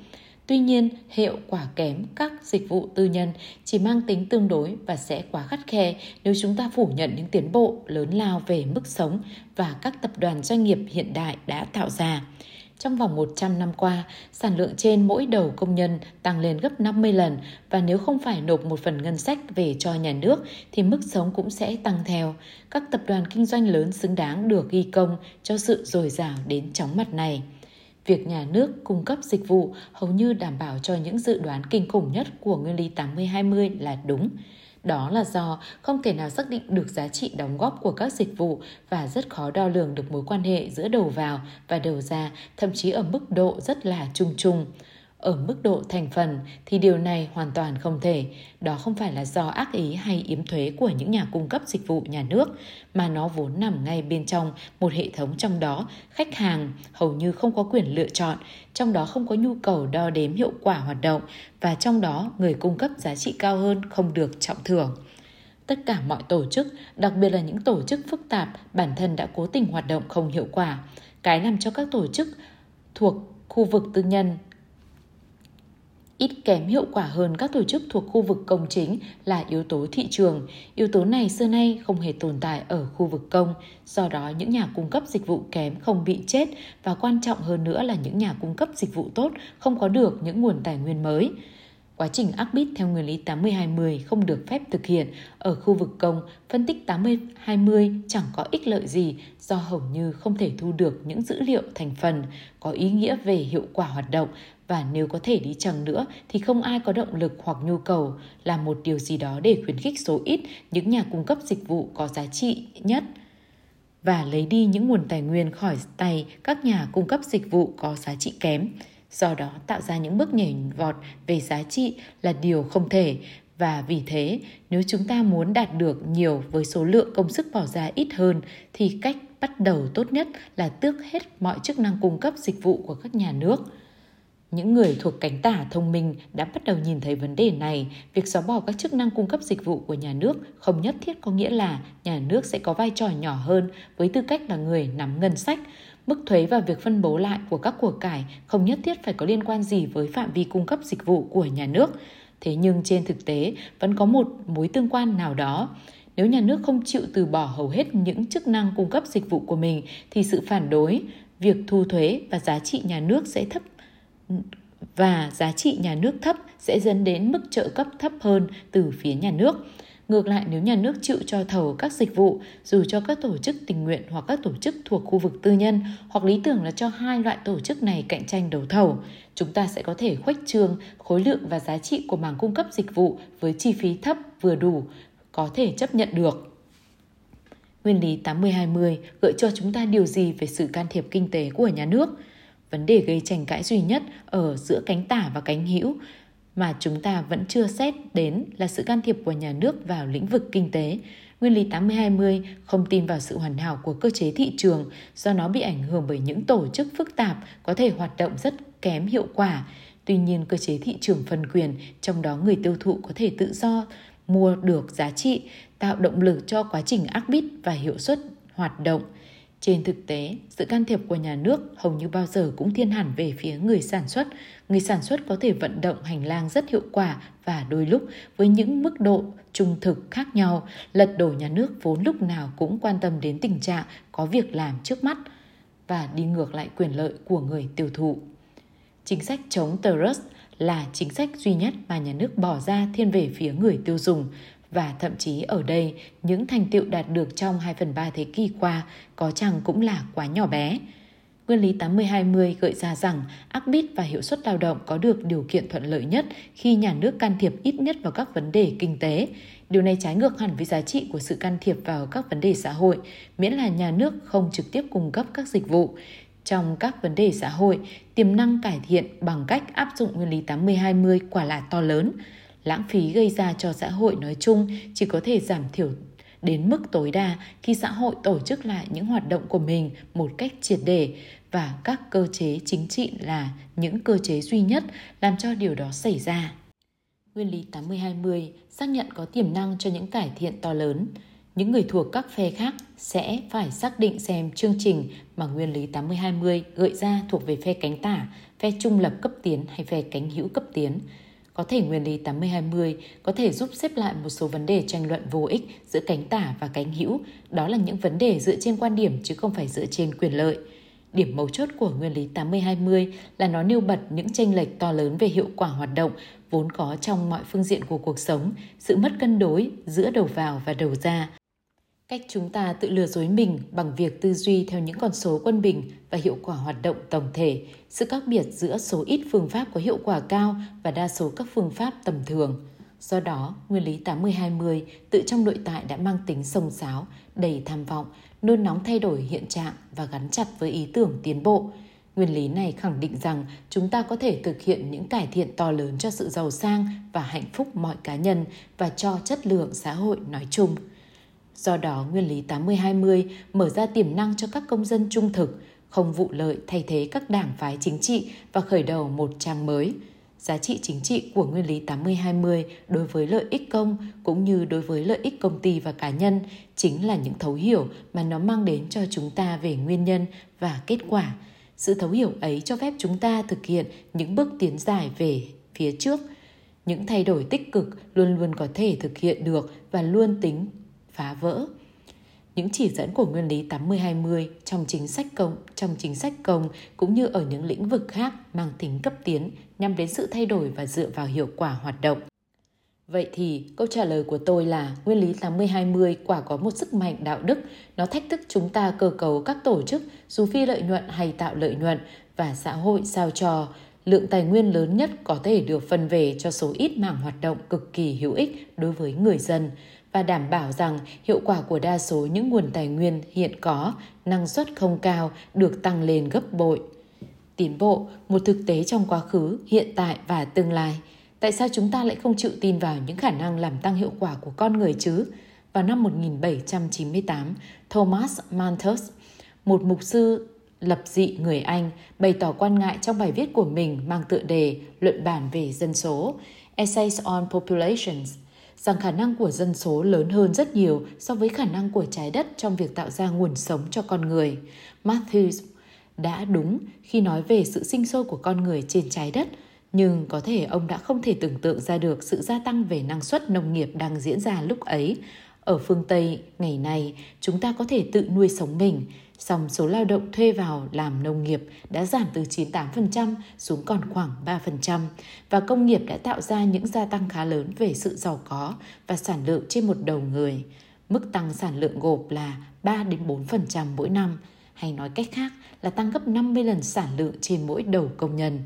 Tuy nhiên, hiệu quả kém các dịch vụ tư nhân chỉ mang tính tương đối và sẽ quá khắt khe nếu chúng ta phủ nhận những tiến bộ lớn lao về mức sống và các tập đoàn doanh nghiệp hiện đại đã tạo ra. Trong vòng 100 năm qua, sản lượng trên mỗi đầu công nhân tăng lên gấp 50 lần và nếu không phải nộp một phần ngân sách về cho nhà nước thì mức sống cũng sẽ tăng theo. Các tập đoàn kinh doanh lớn xứng đáng được ghi công cho sự dồi dào đến chóng mặt này. Việc nhà nước cung cấp dịch vụ hầu như đảm bảo cho những dự đoán kinh khủng nhất của nguyên lý 80-20 là đúng. Đó là do không thể nào xác định được giá trị đóng góp của các dịch vụ và rất khó đo lường được mối quan hệ giữa đầu vào và đầu ra, thậm chí ở mức độ rất là chung chung. Ở mức độ thành phần thì điều này hoàn toàn không thể. Đó không phải là do ác ý hay yếm thuế của những nhà cung cấp dịch vụ nhà nước, mà nó vốn nằm ngay bên trong một hệ thống trong đó khách hàng hầu như không có quyền lựa chọn, trong đó không có nhu cầu đo đếm hiệu quả hoạt động và trong đó người cung cấp giá trị cao hơn không được trọng thưởng tất cả mọi tổ chức, đặc biệt là những tổ chức phức tạp, bản thân đã cố tình hoạt động không hiệu quả. Cái làm cho các tổ chức thuộc khu vực tư nhân ít kém hiệu quả hơn các tổ chức thuộc khu vực công chính là yếu tố thị trường. Yếu tố này xưa nay không hề tồn tại ở khu vực công, do đó những nhà cung cấp dịch vụ kém không bị chết và quan trọng hơn nữa là những nhà cung cấp dịch vụ tốt không có được những nguồn tài nguyên mới. Quá trình ác bít theo nguyên lý 80-20 không được phép thực hiện ở khu vực công, phân tích 80-20 chẳng có ích lợi gì do hầu như không thể thu được những dữ liệu thành phần có ý nghĩa về hiệu quả hoạt động và nếu có thể đi chăng nữa thì không ai có động lực hoặc nhu cầu. Làm một điều gì đó để khuyến khích số ít những nhà cung cấp dịch vụ có giá trị nhất. Và lấy đi những nguồn tài nguyên khỏi tay các nhà cung cấp dịch vụ có giá trị kém. Do đó tạo ra những bước nhảy vọt về giá trị là điều không thể. Và vì thế, nếu chúng ta muốn đạt được nhiều với số lượng công sức bỏ ra ít hơn thì cách bắt đầu tốt nhất là tước hết mọi chức năng cung cấp dịch vụ của các nhà nước những người thuộc cánh tả thông minh đã bắt đầu nhìn thấy vấn đề này, việc xóa bỏ các chức năng cung cấp dịch vụ của nhà nước không nhất thiết có nghĩa là nhà nước sẽ có vai trò nhỏ hơn với tư cách là người nắm ngân sách. Mức thuế và việc phân bố lại của các của cải không nhất thiết phải có liên quan gì với phạm vi cung cấp dịch vụ của nhà nước. Thế nhưng trên thực tế vẫn có một mối tương quan nào đó. Nếu nhà nước không chịu từ bỏ hầu hết những chức năng cung cấp dịch vụ của mình thì sự phản đối, việc thu thuế và giá trị nhà nước sẽ thấp và giá trị nhà nước thấp sẽ dẫn đến mức trợ cấp thấp hơn từ phía nhà nước. Ngược lại nếu nhà nước chịu cho thầu các dịch vụ dù cho các tổ chức tình nguyện hoặc các tổ chức thuộc khu vực tư nhân hoặc lý tưởng là cho hai loại tổ chức này cạnh tranh đấu thầu, chúng ta sẽ có thể khuếch trương khối lượng và giá trị của mảng cung cấp dịch vụ với chi phí thấp vừa đủ có thể chấp nhận được. Nguyên lý 80-20 gợi cho chúng ta điều gì về sự can thiệp kinh tế của nhà nước? Vấn đề gây tranh cãi duy nhất ở giữa cánh tả và cánh hữu mà chúng ta vẫn chưa xét đến là sự can thiệp của nhà nước vào lĩnh vực kinh tế. Nguyên lý 80-20 không tin vào sự hoàn hảo của cơ chế thị trường do nó bị ảnh hưởng bởi những tổ chức phức tạp có thể hoạt động rất kém hiệu quả. Tuy nhiên, cơ chế thị trường phân quyền, trong đó người tiêu thụ có thể tự do mua được giá trị, tạo động lực cho quá trình ác bít và hiệu suất hoạt động. Trên thực tế, sự can thiệp của nhà nước hầu như bao giờ cũng thiên hẳn về phía người sản xuất. Người sản xuất có thể vận động hành lang rất hiệu quả và đôi lúc với những mức độ trung thực khác nhau, lật đổ nhà nước vốn lúc nào cũng quan tâm đến tình trạng có việc làm trước mắt và đi ngược lại quyền lợi của người tiêu thụ. Chính sách chống Trust là chính sách duy nhất mà nhà nước bỏ ra thiên về phía người tiêu dùng và thậm chí ở đây những thành tựu đạt được trong 2 phần 3 thế kỷ qua có chăng cũng là quá nhỏ bé. Nguyên lý 80-20 gợi ra rằng ác bít và hiệu suất lao động có được điều kiện thuận lợi nhất khi nhà nước can thiệp ít nhất vào các vấn đề kinh tế. Điều này trái ngược hẳn với giá trị của sự can thiệp vào các vấn đề xã hội, miễn là nhà nước không trực tiếp cung cấp các dịch vụ. Trong các vấn đề xã hội, tiềm năng cải thiện bằng cách áp dụng nguyên lý 80-20 quả là to lớn. Lãng phí gây ra cho xã hội nói chung chỉ có thể giảm thiểu đến mức tối đa khi xã hội tổ chức lại những hoạt động của mình một cách triệt để và các cơ chế chính trị là những cơ chế duy nhất làm cho điều đó xảy ra. Nguyên lý 80-20 xác nhận có tiềm năng cho những cải thiện to lớn. Những người thuộc các phe khác sẽ phải xác định xem chương trình mà nguyên lý 80-20 gợi ra thuộc về phe cánh tả, phe trung lập cấp tiến hay phe cánh hữu cấp tiến. Có thể nguyên lý 80-20 có thể giúp xếp lại một số vấn đề tranh luận vô ích giữa cánh tả và cánh hữu. Đó là những vấn đề dựa trên quan điểm chứ không phải dựa trên quyền lợi. Điểm mấu chốt của nguyên lý 80-20 là nó nêu bật những tranh lệch to lớn về hiệu quả hoạt động vốn có trong mọi phương diện của cuộc sống, sự mất cân đối giữa đầu vào và đầu ra. Cách chúng ta tự lừa dối mình bằng việc tư duy theo những con số quân bình và hiệu quả hoạt động tổng thể, sự khác biệt giữa số ít phương pháp có hiệu quả cao và đa số các phương pháp tầm thường. Do đó, nguyên lý 80-20 tự trong nội tại đã mang tính sông sáo, đầy tham vọng, nôn nóng thay đổi hiện trạng và gắn chặt với ý tưởng tiến bộ. Nguyên lý này khẳng định rằng chúng ta có thể thực hiện những cải thiện to lớn cho sự giàu sang và hạnh phúc mọi cá nhân và cho chất lượng xã hội nói chung. Do đó, nguyên lý 80-20 mở ra tiềm năng cho các công dân trung thực, không vụ lợi thay thế các đảng phái chính trị và khởi đầu một trang mới. Giá trị chính trị của nguyên lý 80-20 đối với lợi ích công cũng như đối với lợi ích công ty và cá nhân chính là những thấu hiểu mà nó mang đến cho chúng ta về nguyên nhân và kết quả. Sự thấu hiểu ấy cho phép chúng ta thực hiện những bước tiến dài về phía trước. Những thay đổi tích cực luôn luôn có thể thực hiện được và luôn tính phá vỡ. Những chỉ dẫn của nguyên lý 80-20 trong chính sách công, trong chính sách công cũng như ở những lĩnh vực khác mang tính cấp tiến nhằm đến sự thay đổi và dựa vào hiệu quả hoạt động. Vậy thì câu trả lời của tôi là nguyên lý 80-20 quả có một sức mạnh đạo đức, nó thách thức chúng ta cơ cấu các tổ chức dù phi lợi nhuận hay tạo lợi nhuận và xã hội sao cho lượng tài nguyên lớn nhất có thể được phân về cho số ít mảng hoạt động cực kỳ hữu ích đối với người dân và đảm bảo rằng hiệu quả của đa số những nguồn tài nguyên hiện có, năng suất không cao được tăng lên gấp bội. Tiến bộ, một thực tế trong quá khứ, hiện tại và tương lai. Tại sao chúng ta lại không chịu tin vào những khả năng làm tăng hiệu quả của con người chứ? Vào năm 1798, Thomas Malthus, một mục sư lập dị người Anh, bày tỏ quan ngại trong bài viết của mình mang tựa đề Luận bản về dân số, Essays on Populations – rằng khả năng của dân số lớn hơn rất nhiều so với khả năng của trái đất trong việc tạo ra nguồn sống cho con người. Matthews đã đúng khi nói về sự sinh sôi của con người trên trái đất, nhưng có thể ông đã không thể tưởng tượng ra được sự gia tăng về năng suất nông nghiệp đang diễn ra lúc ấy. Ở phương Tây, ngày nay, chúng ta có thể tự nuôi sống mình, song số lao động thuê vào làm nông nghiệp đã giảm từ 98% xuống còn khoảng 3% và công nghiệp đã tạo ra những gia tăng khá lớn về sự giàu có và sản lượng trên một đầu người. Mức tăng sản lượng gộp là 3 đến 4% mỗi năm, hay nói cách khác là tăng gấp 50 lần sản lượng trên mỗi đầu công nhân.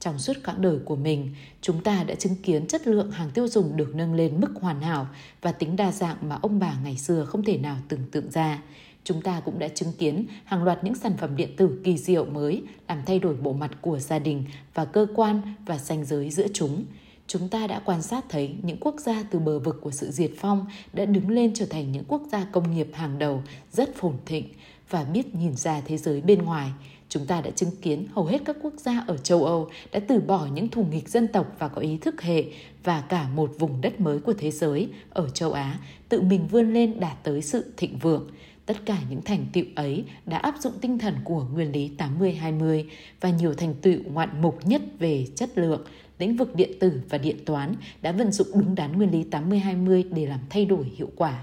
Trong suốt quãng đời của mình, chúng ta đã chứng kiến chất lượng hàng tiêu dùng được nâng lên mức hoàn hảo và tính đa dạng mà ông bà ngày xưa không thể nào tưởng tượng ra chúng ta cũng đã chứng kiến hàng loạt những sản phẩm điện tử kỳ diệu mới làm thay đổi bộ mặt của gia đình và cơ quan và ranh giới giữa chúng. Chúng ta đã quan sát thấy những quốc gia từ bờ vực của sự diệt phong đã đứng lên trở thành những quốc gia công nghiệp hàng đầu, rất phồn thịnh và biết nhìn ra thế giới bên ngoài. chúng ta đã chứng kiến hầu hết các quốc gia ở châu Âu đã từ bỏ những thù nghịch dân tộc và có ý thức hệ và cả một vùng đất mới của thế giới ở châu Á tự mình vươn lên đạt tới sự thịnh vượng. Tất cả những thành tựu ấy đã áp dụng tinh thần của nguyên lý 80-20 và nhiều thành tựu ngoạn mục nhất về chất lượng, lĩnh vực điện tử và điện toán đã vận dụng đúng đắn nguyên lý 80-20 để làm thay đổi hiệu quả.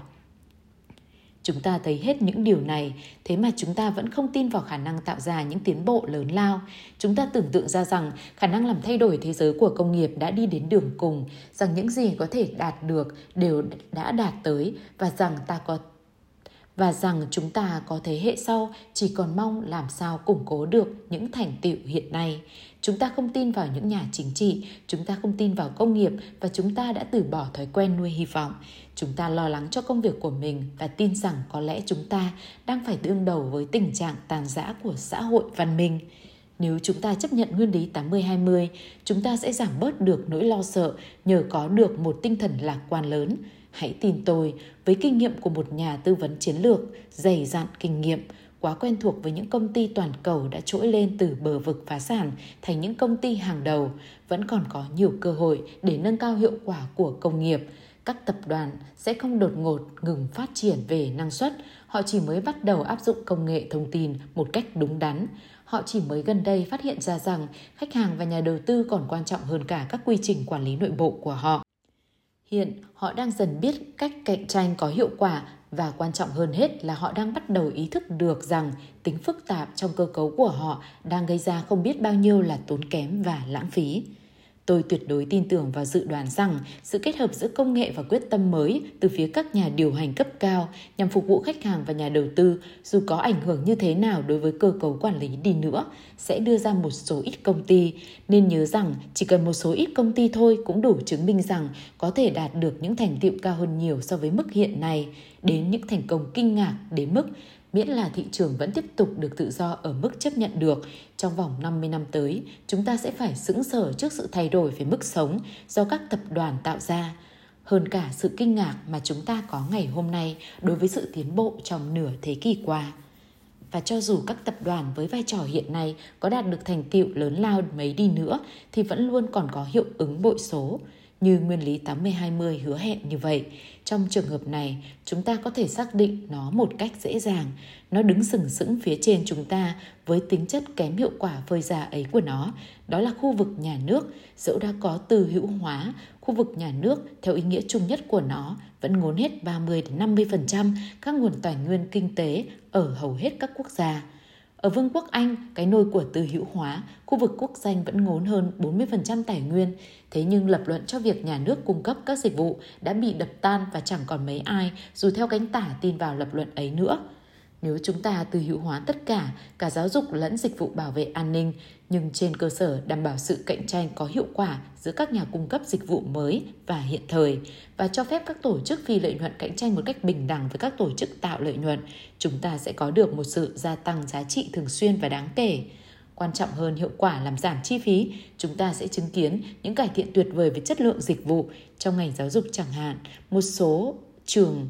Chúng ta thấy hết những điều này, thế mà chúng ta vẫn không tin vào khả năng tạo ra những tiến bộ lớn lao. Chúng ta tưởng tượng ra rằng khả năng làm thay đổi thế giới của công nghiệp đã đi đến đường cùng, rằng những gì có thể đạt được đều đã đạt tới và rằng ta có và rằng chúng ta có thế hệ sau chỉ còn mong làm sao củng cố được những thành tựu hiện nay. Chúng ta không tin vào những nhà chính trị, chúng ta không tin vào công nghiệp và chúng ta đã từ bỏ thói quen nuôi hy vọng. Chúng ta lo lắng cho công việc của mình và tin rằng có lẽ chúng ta đang phải đương đầu với tình trạng tàn giã của xã hội văn minh. Nếu chúng ta chấp nhận nguyên lý 80-20, chúng ta sẽ giảm bớt được nỗi lo sợ nhờ có được một tinh thần lạc quan lớn. Hãy tin tôi, với kinh nghiệm của một nhà tư vấn chiến lược, dày dặn kinh nghiệm, quá quen thuộc với những công ty toàn cầu đã trỗi lên từ bờ vực phá sản thành những công ty hàng đầu, vẫn còn có nhiều cơ hội để nâng cao hiệu quả của công nghiệp. Các tập đoàn sẽ không đột ngột ngừng phát triển về năng suất, họ chỉ mới bắt đầu áp dụng công nghệ thông tin một cách đúng đắn. Họ chỉ mới gần đây phát hiện ra rằng khách hàng và nhà đầu tư còn quan trọng hơn cả các quy trình quản lý nội bộ của họ. Hiện, họ đang dần biết cách cạnh tranh có hiệu quả và quan trọng hơn hết là họ đang bắt đầu ý thức được rằng tính phức tạp trong cơ cấu của họ đang gây ra không biết bao nhiêu là tốn kém và lãng phí. Tôi tuyệt đối tin tưởng và dự đoán rằng sự kết hợp giữa công nghệ và quyết tâm mới từ phía các nhà điều hành cấp cao nhằm phục vụ khách hàng và nhà đầu tư, dù có ảnh hưởng như thế nào đối với cơ cấu quản lý đi nữa, sẽ đưa ra một số ít công ty. Nên nhớ rằng chỉ cần một số ít công ty thôi cũng đủ chứng minh rằng có thể đạt được những thành tiệu cao hơn nhiều so với mức hiện nay, đến những thành công kinh ngạc đến mức miễn là thị trường vẫn tiếp tục được tự do ở mức chấp nhận được, trong vòng 50 năm tới, chúng ta sẽ phải sững sờ trước sự thay đổi về mức sống do các tập đoàn tạo ra, hơn cả sự kinh ngạc mà chúng ta có ngày hôm nay đối với sự tiến bộ trong nửa thế kỷ qua. Và cho dù các tập đoàn với vai trò hiện nay có đạt được thành tiệu lớn lao mấy đi nữa thì vẫn luôn còn có hiệu ứng bội số, như nguyên lý 80-20 hứa hẹn như vậy. Trong trường hợp này, chúng ta có thể xác định nó một cách dễ dàng. Nó đứng sừng sững phía trên chúng ta với tính chất kém hiệu quả phơi già ấy của nó. Đó là khu vực nhà nước, dẫu đã có từ hữu hóa, khu vực nhà nước theo ý nghĩa chung nhất của nó vẫn ngốn hết 30-50% các nguồn tài nguyên kinh tế ở hầu hết các quốc gia. Ở Vương quốc Anh, cái nôi của từ hữu hóa, khu vực quốc danh vẫn ngốn hơn 40% tài nguyên, thế nhưng lập luận cho việc nhà nước cung cấp các dịch vụ đã bị đập tan và chẳng còn mấy ai dù theo cánh tả tin vào lập luận ấy nữa. Nếu chúng ta tư hữu hóa tất cả, cả giáo dục lẫn dịch vụ bảo vệ an ninh, nhưng trên cơ sở đảm bảo sự cạnh tranh có hiệu quả giữa các nhà cung cấp dịch vụ mới và hiện thời và cho phép các tổ chức phi lợi nhuận cạnh tranh một cách bình đẳng với các tổ chức tạo lợi nhuận, chúng ta sẽ có được một sự gia tăng giá trị thường xuyên và đáng kể. Quan trọng hơn hiệu quả làm giảm chi phí, chúng ta sẽ chứng kiến những cải thiện tuyệt vời về chất lượng dịch vụ trong ngành giáo dục chẳng hạn. Một số trường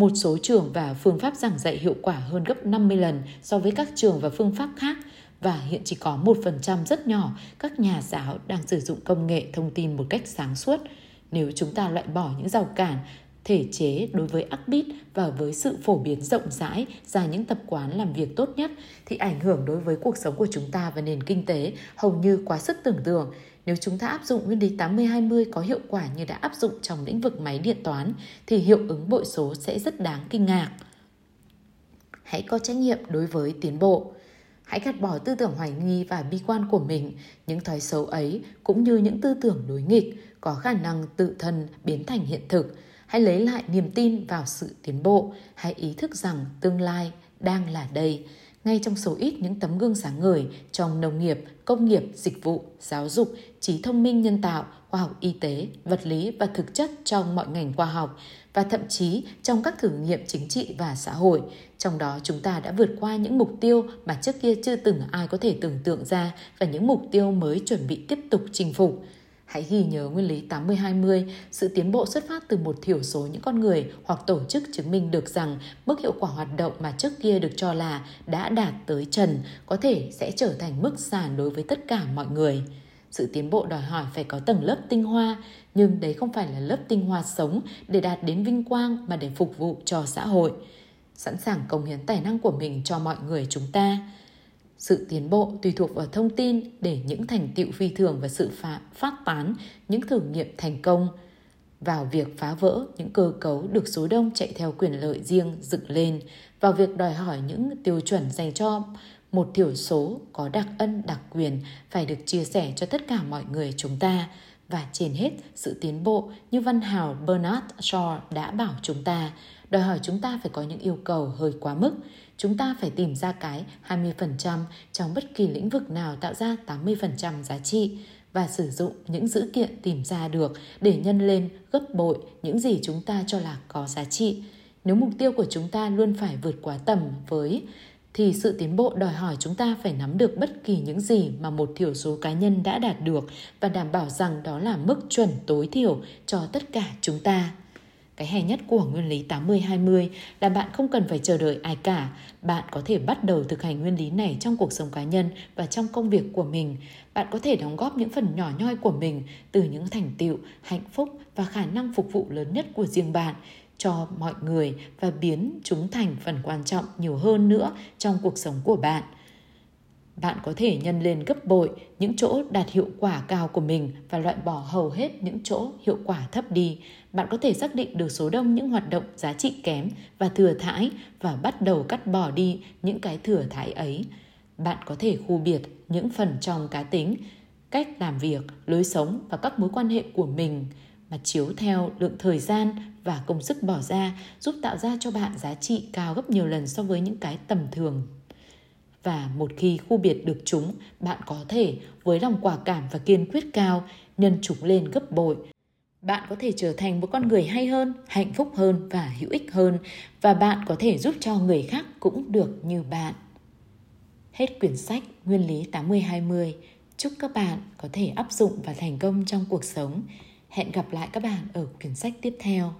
một số trường và phương pháp giảng dạy hiệu quả hơn gấp 50 lần so với các trường và phương pháp khác và hiện chỉ có 1% rất nhỏ các nhà giáo đang sử dụng công nghệ thông tin một cách sáng suốt. Nếu chúng ta loại bỏ những rào cản, thể chế đối với Upbeat và với sự phổ biến rộng rãi ra những tập quán làm việc tốt nhất thì ảnh hưởng đối với cuộc sống của chúng ta và nền kinh tế hầu như quá sức tưởng tượng. Nếu chúng ta áp dụng nguyên lý 80-20 có hiệu quả như đã áp dụng trong lĩnh vực máy điện toán thì hiệu ứng bội số sẽ rất đáng kinh ngạc. Hãy có trách nhiệm đối với tiến bộ. Hãy gạt bỏ tư tưởng hoài nghi và bi quan của mình, những thói xấu ấy cũng như những tư tưởng đối nghịch có khả năng tự thân biến thành hiện thực. Hãy lấy lại niềm tin vào sự tiến bộ, hãy ý thức rằng tương lai đang là đây ngay trong số ít những tấm gương sáng ngời trong nông nghiệp, công nghiệp, dịch vụ, giáo dục, trí thông minh nhân tạo, khoa học y tế, vật lý và thực chất trong mọi ngành khoa học và thậm chí trong các thử nghiệm chính trị và xã hội. Trong đó chúng ta đã vượt qua những mục tiêu mà trước kia chưa từng ai có thể tưởng tượng ra và những mục tiêu mới chuẩn bị tiếp tục chinh phục. Hãy ghi nhớ nguyên lý 80-20, sự tiến bộ xuất phát từ một thiểu số những con người hoặc tổ chức chứng minh được rằng mức hiệu quả hoạt động mà trước kia được cho là đã đạt tới trần có thể sẽ trở thành mức sàn đối với tất cả mọi người. Sự tiến bộ đòi hỏi phải có tầng lớp tinh hoa, nhưng đấy không phải là lớp tinh hoa sống để đạt đến vinh quang mà để phục vụ cho xã hội. Sẵn sàng công hiến tài năng của mình cho mọi người chúng ta sự tiến bộ tùy thuộc vào thông tin để những thành tựu phi thường và sự phá, phát tán những thử nghiệm thành công. Vào việc phá vỡ những cơ cấu được số đông chạy theo quyền lợi riêng dựng lên, vào việc đòi hỏi những tiêu chuẩn dành cho một thiểu số có đặc ân đặc quyền phải được chia sẻ cho tất cả mọi người chúng ta. Và trên hết sự tiến bộ như văn hào Bernard Shaw đã bảo chúng ta đòi hỏi chúng ta phải có những yêu cầu hơi quá mức chúng ta phải tìm ra cái 20% trong bất kỳ lĩnh vực nào tạo ra 80% giá trị và sử dụng những dữ kiện tìm ra được để nhân lên, gấp bội những gì chúng ta cho là có giá trị. Nếu mục tiêu của chúng ta luôn phải vượt quá tầm với, thì sự tiến bộ đòi hỏi chúng ta phải nắm được bất kỳ những gì mà một thiểu số cá nhân đã đạt được và đảm bảo rằng đó là mức chuẩn tối thiểu cho tất cả chúng ta. Cái hay nhất của nguyên lý 80-20 là bạn không cần phải chờ đợi ai cả. Bạn có thể bắt đầu thực hành nguyên lý này trong cuộc sống cá nhân và trong công việc của mình. Bạn có thể đóng góp những phần nhỏ nhoi của mình từ những thành tựu, hạnh phúc và khả năng phục vụ lớn nhất của riêng bạn cho mọi người và biến chúng thành phần quan trọng nhiều hơn nữa trong cuộc sống của bạn – bạn có thể nhân lên gấp bội những chỗ đạt hiệu quả cao của mình và loại bỏ hầu hết những chỗ hiệu quả thấp đi. Bạn có thể xác định được số đông những hoạt động giá trị kém và thừa thãi và bắt đầu cắt bỏ đi những cái thừa thãi ấy. Bạn có thể khu biệt những phần trong cá tính, cách làm việc, lối sống và các mối quan hệ của mình mà chiếu theo lượng thời gian và công sức bỏ ra giúp tạo ra cho bạn giá trị cao gấp nhiều lần so với những cái tầm thường và một khi khu biệt được chúng, bạn có thể với lòng quả cảm và kiên quyết cao nhân chúng lên gấp bội. Bạn có thể trở thành một con người hay hơn, hạnh phúc hơn và hữu ích hơn và bạn có thể giúp cho người khác cũng được như bạn. Hết quyển sách Nguyên lý 80-20. Chúc các bạn có thể áp dụng và thành công trong cuộc sống. Hẹn gặp lại các bạn ở quyển sách tiếp theo.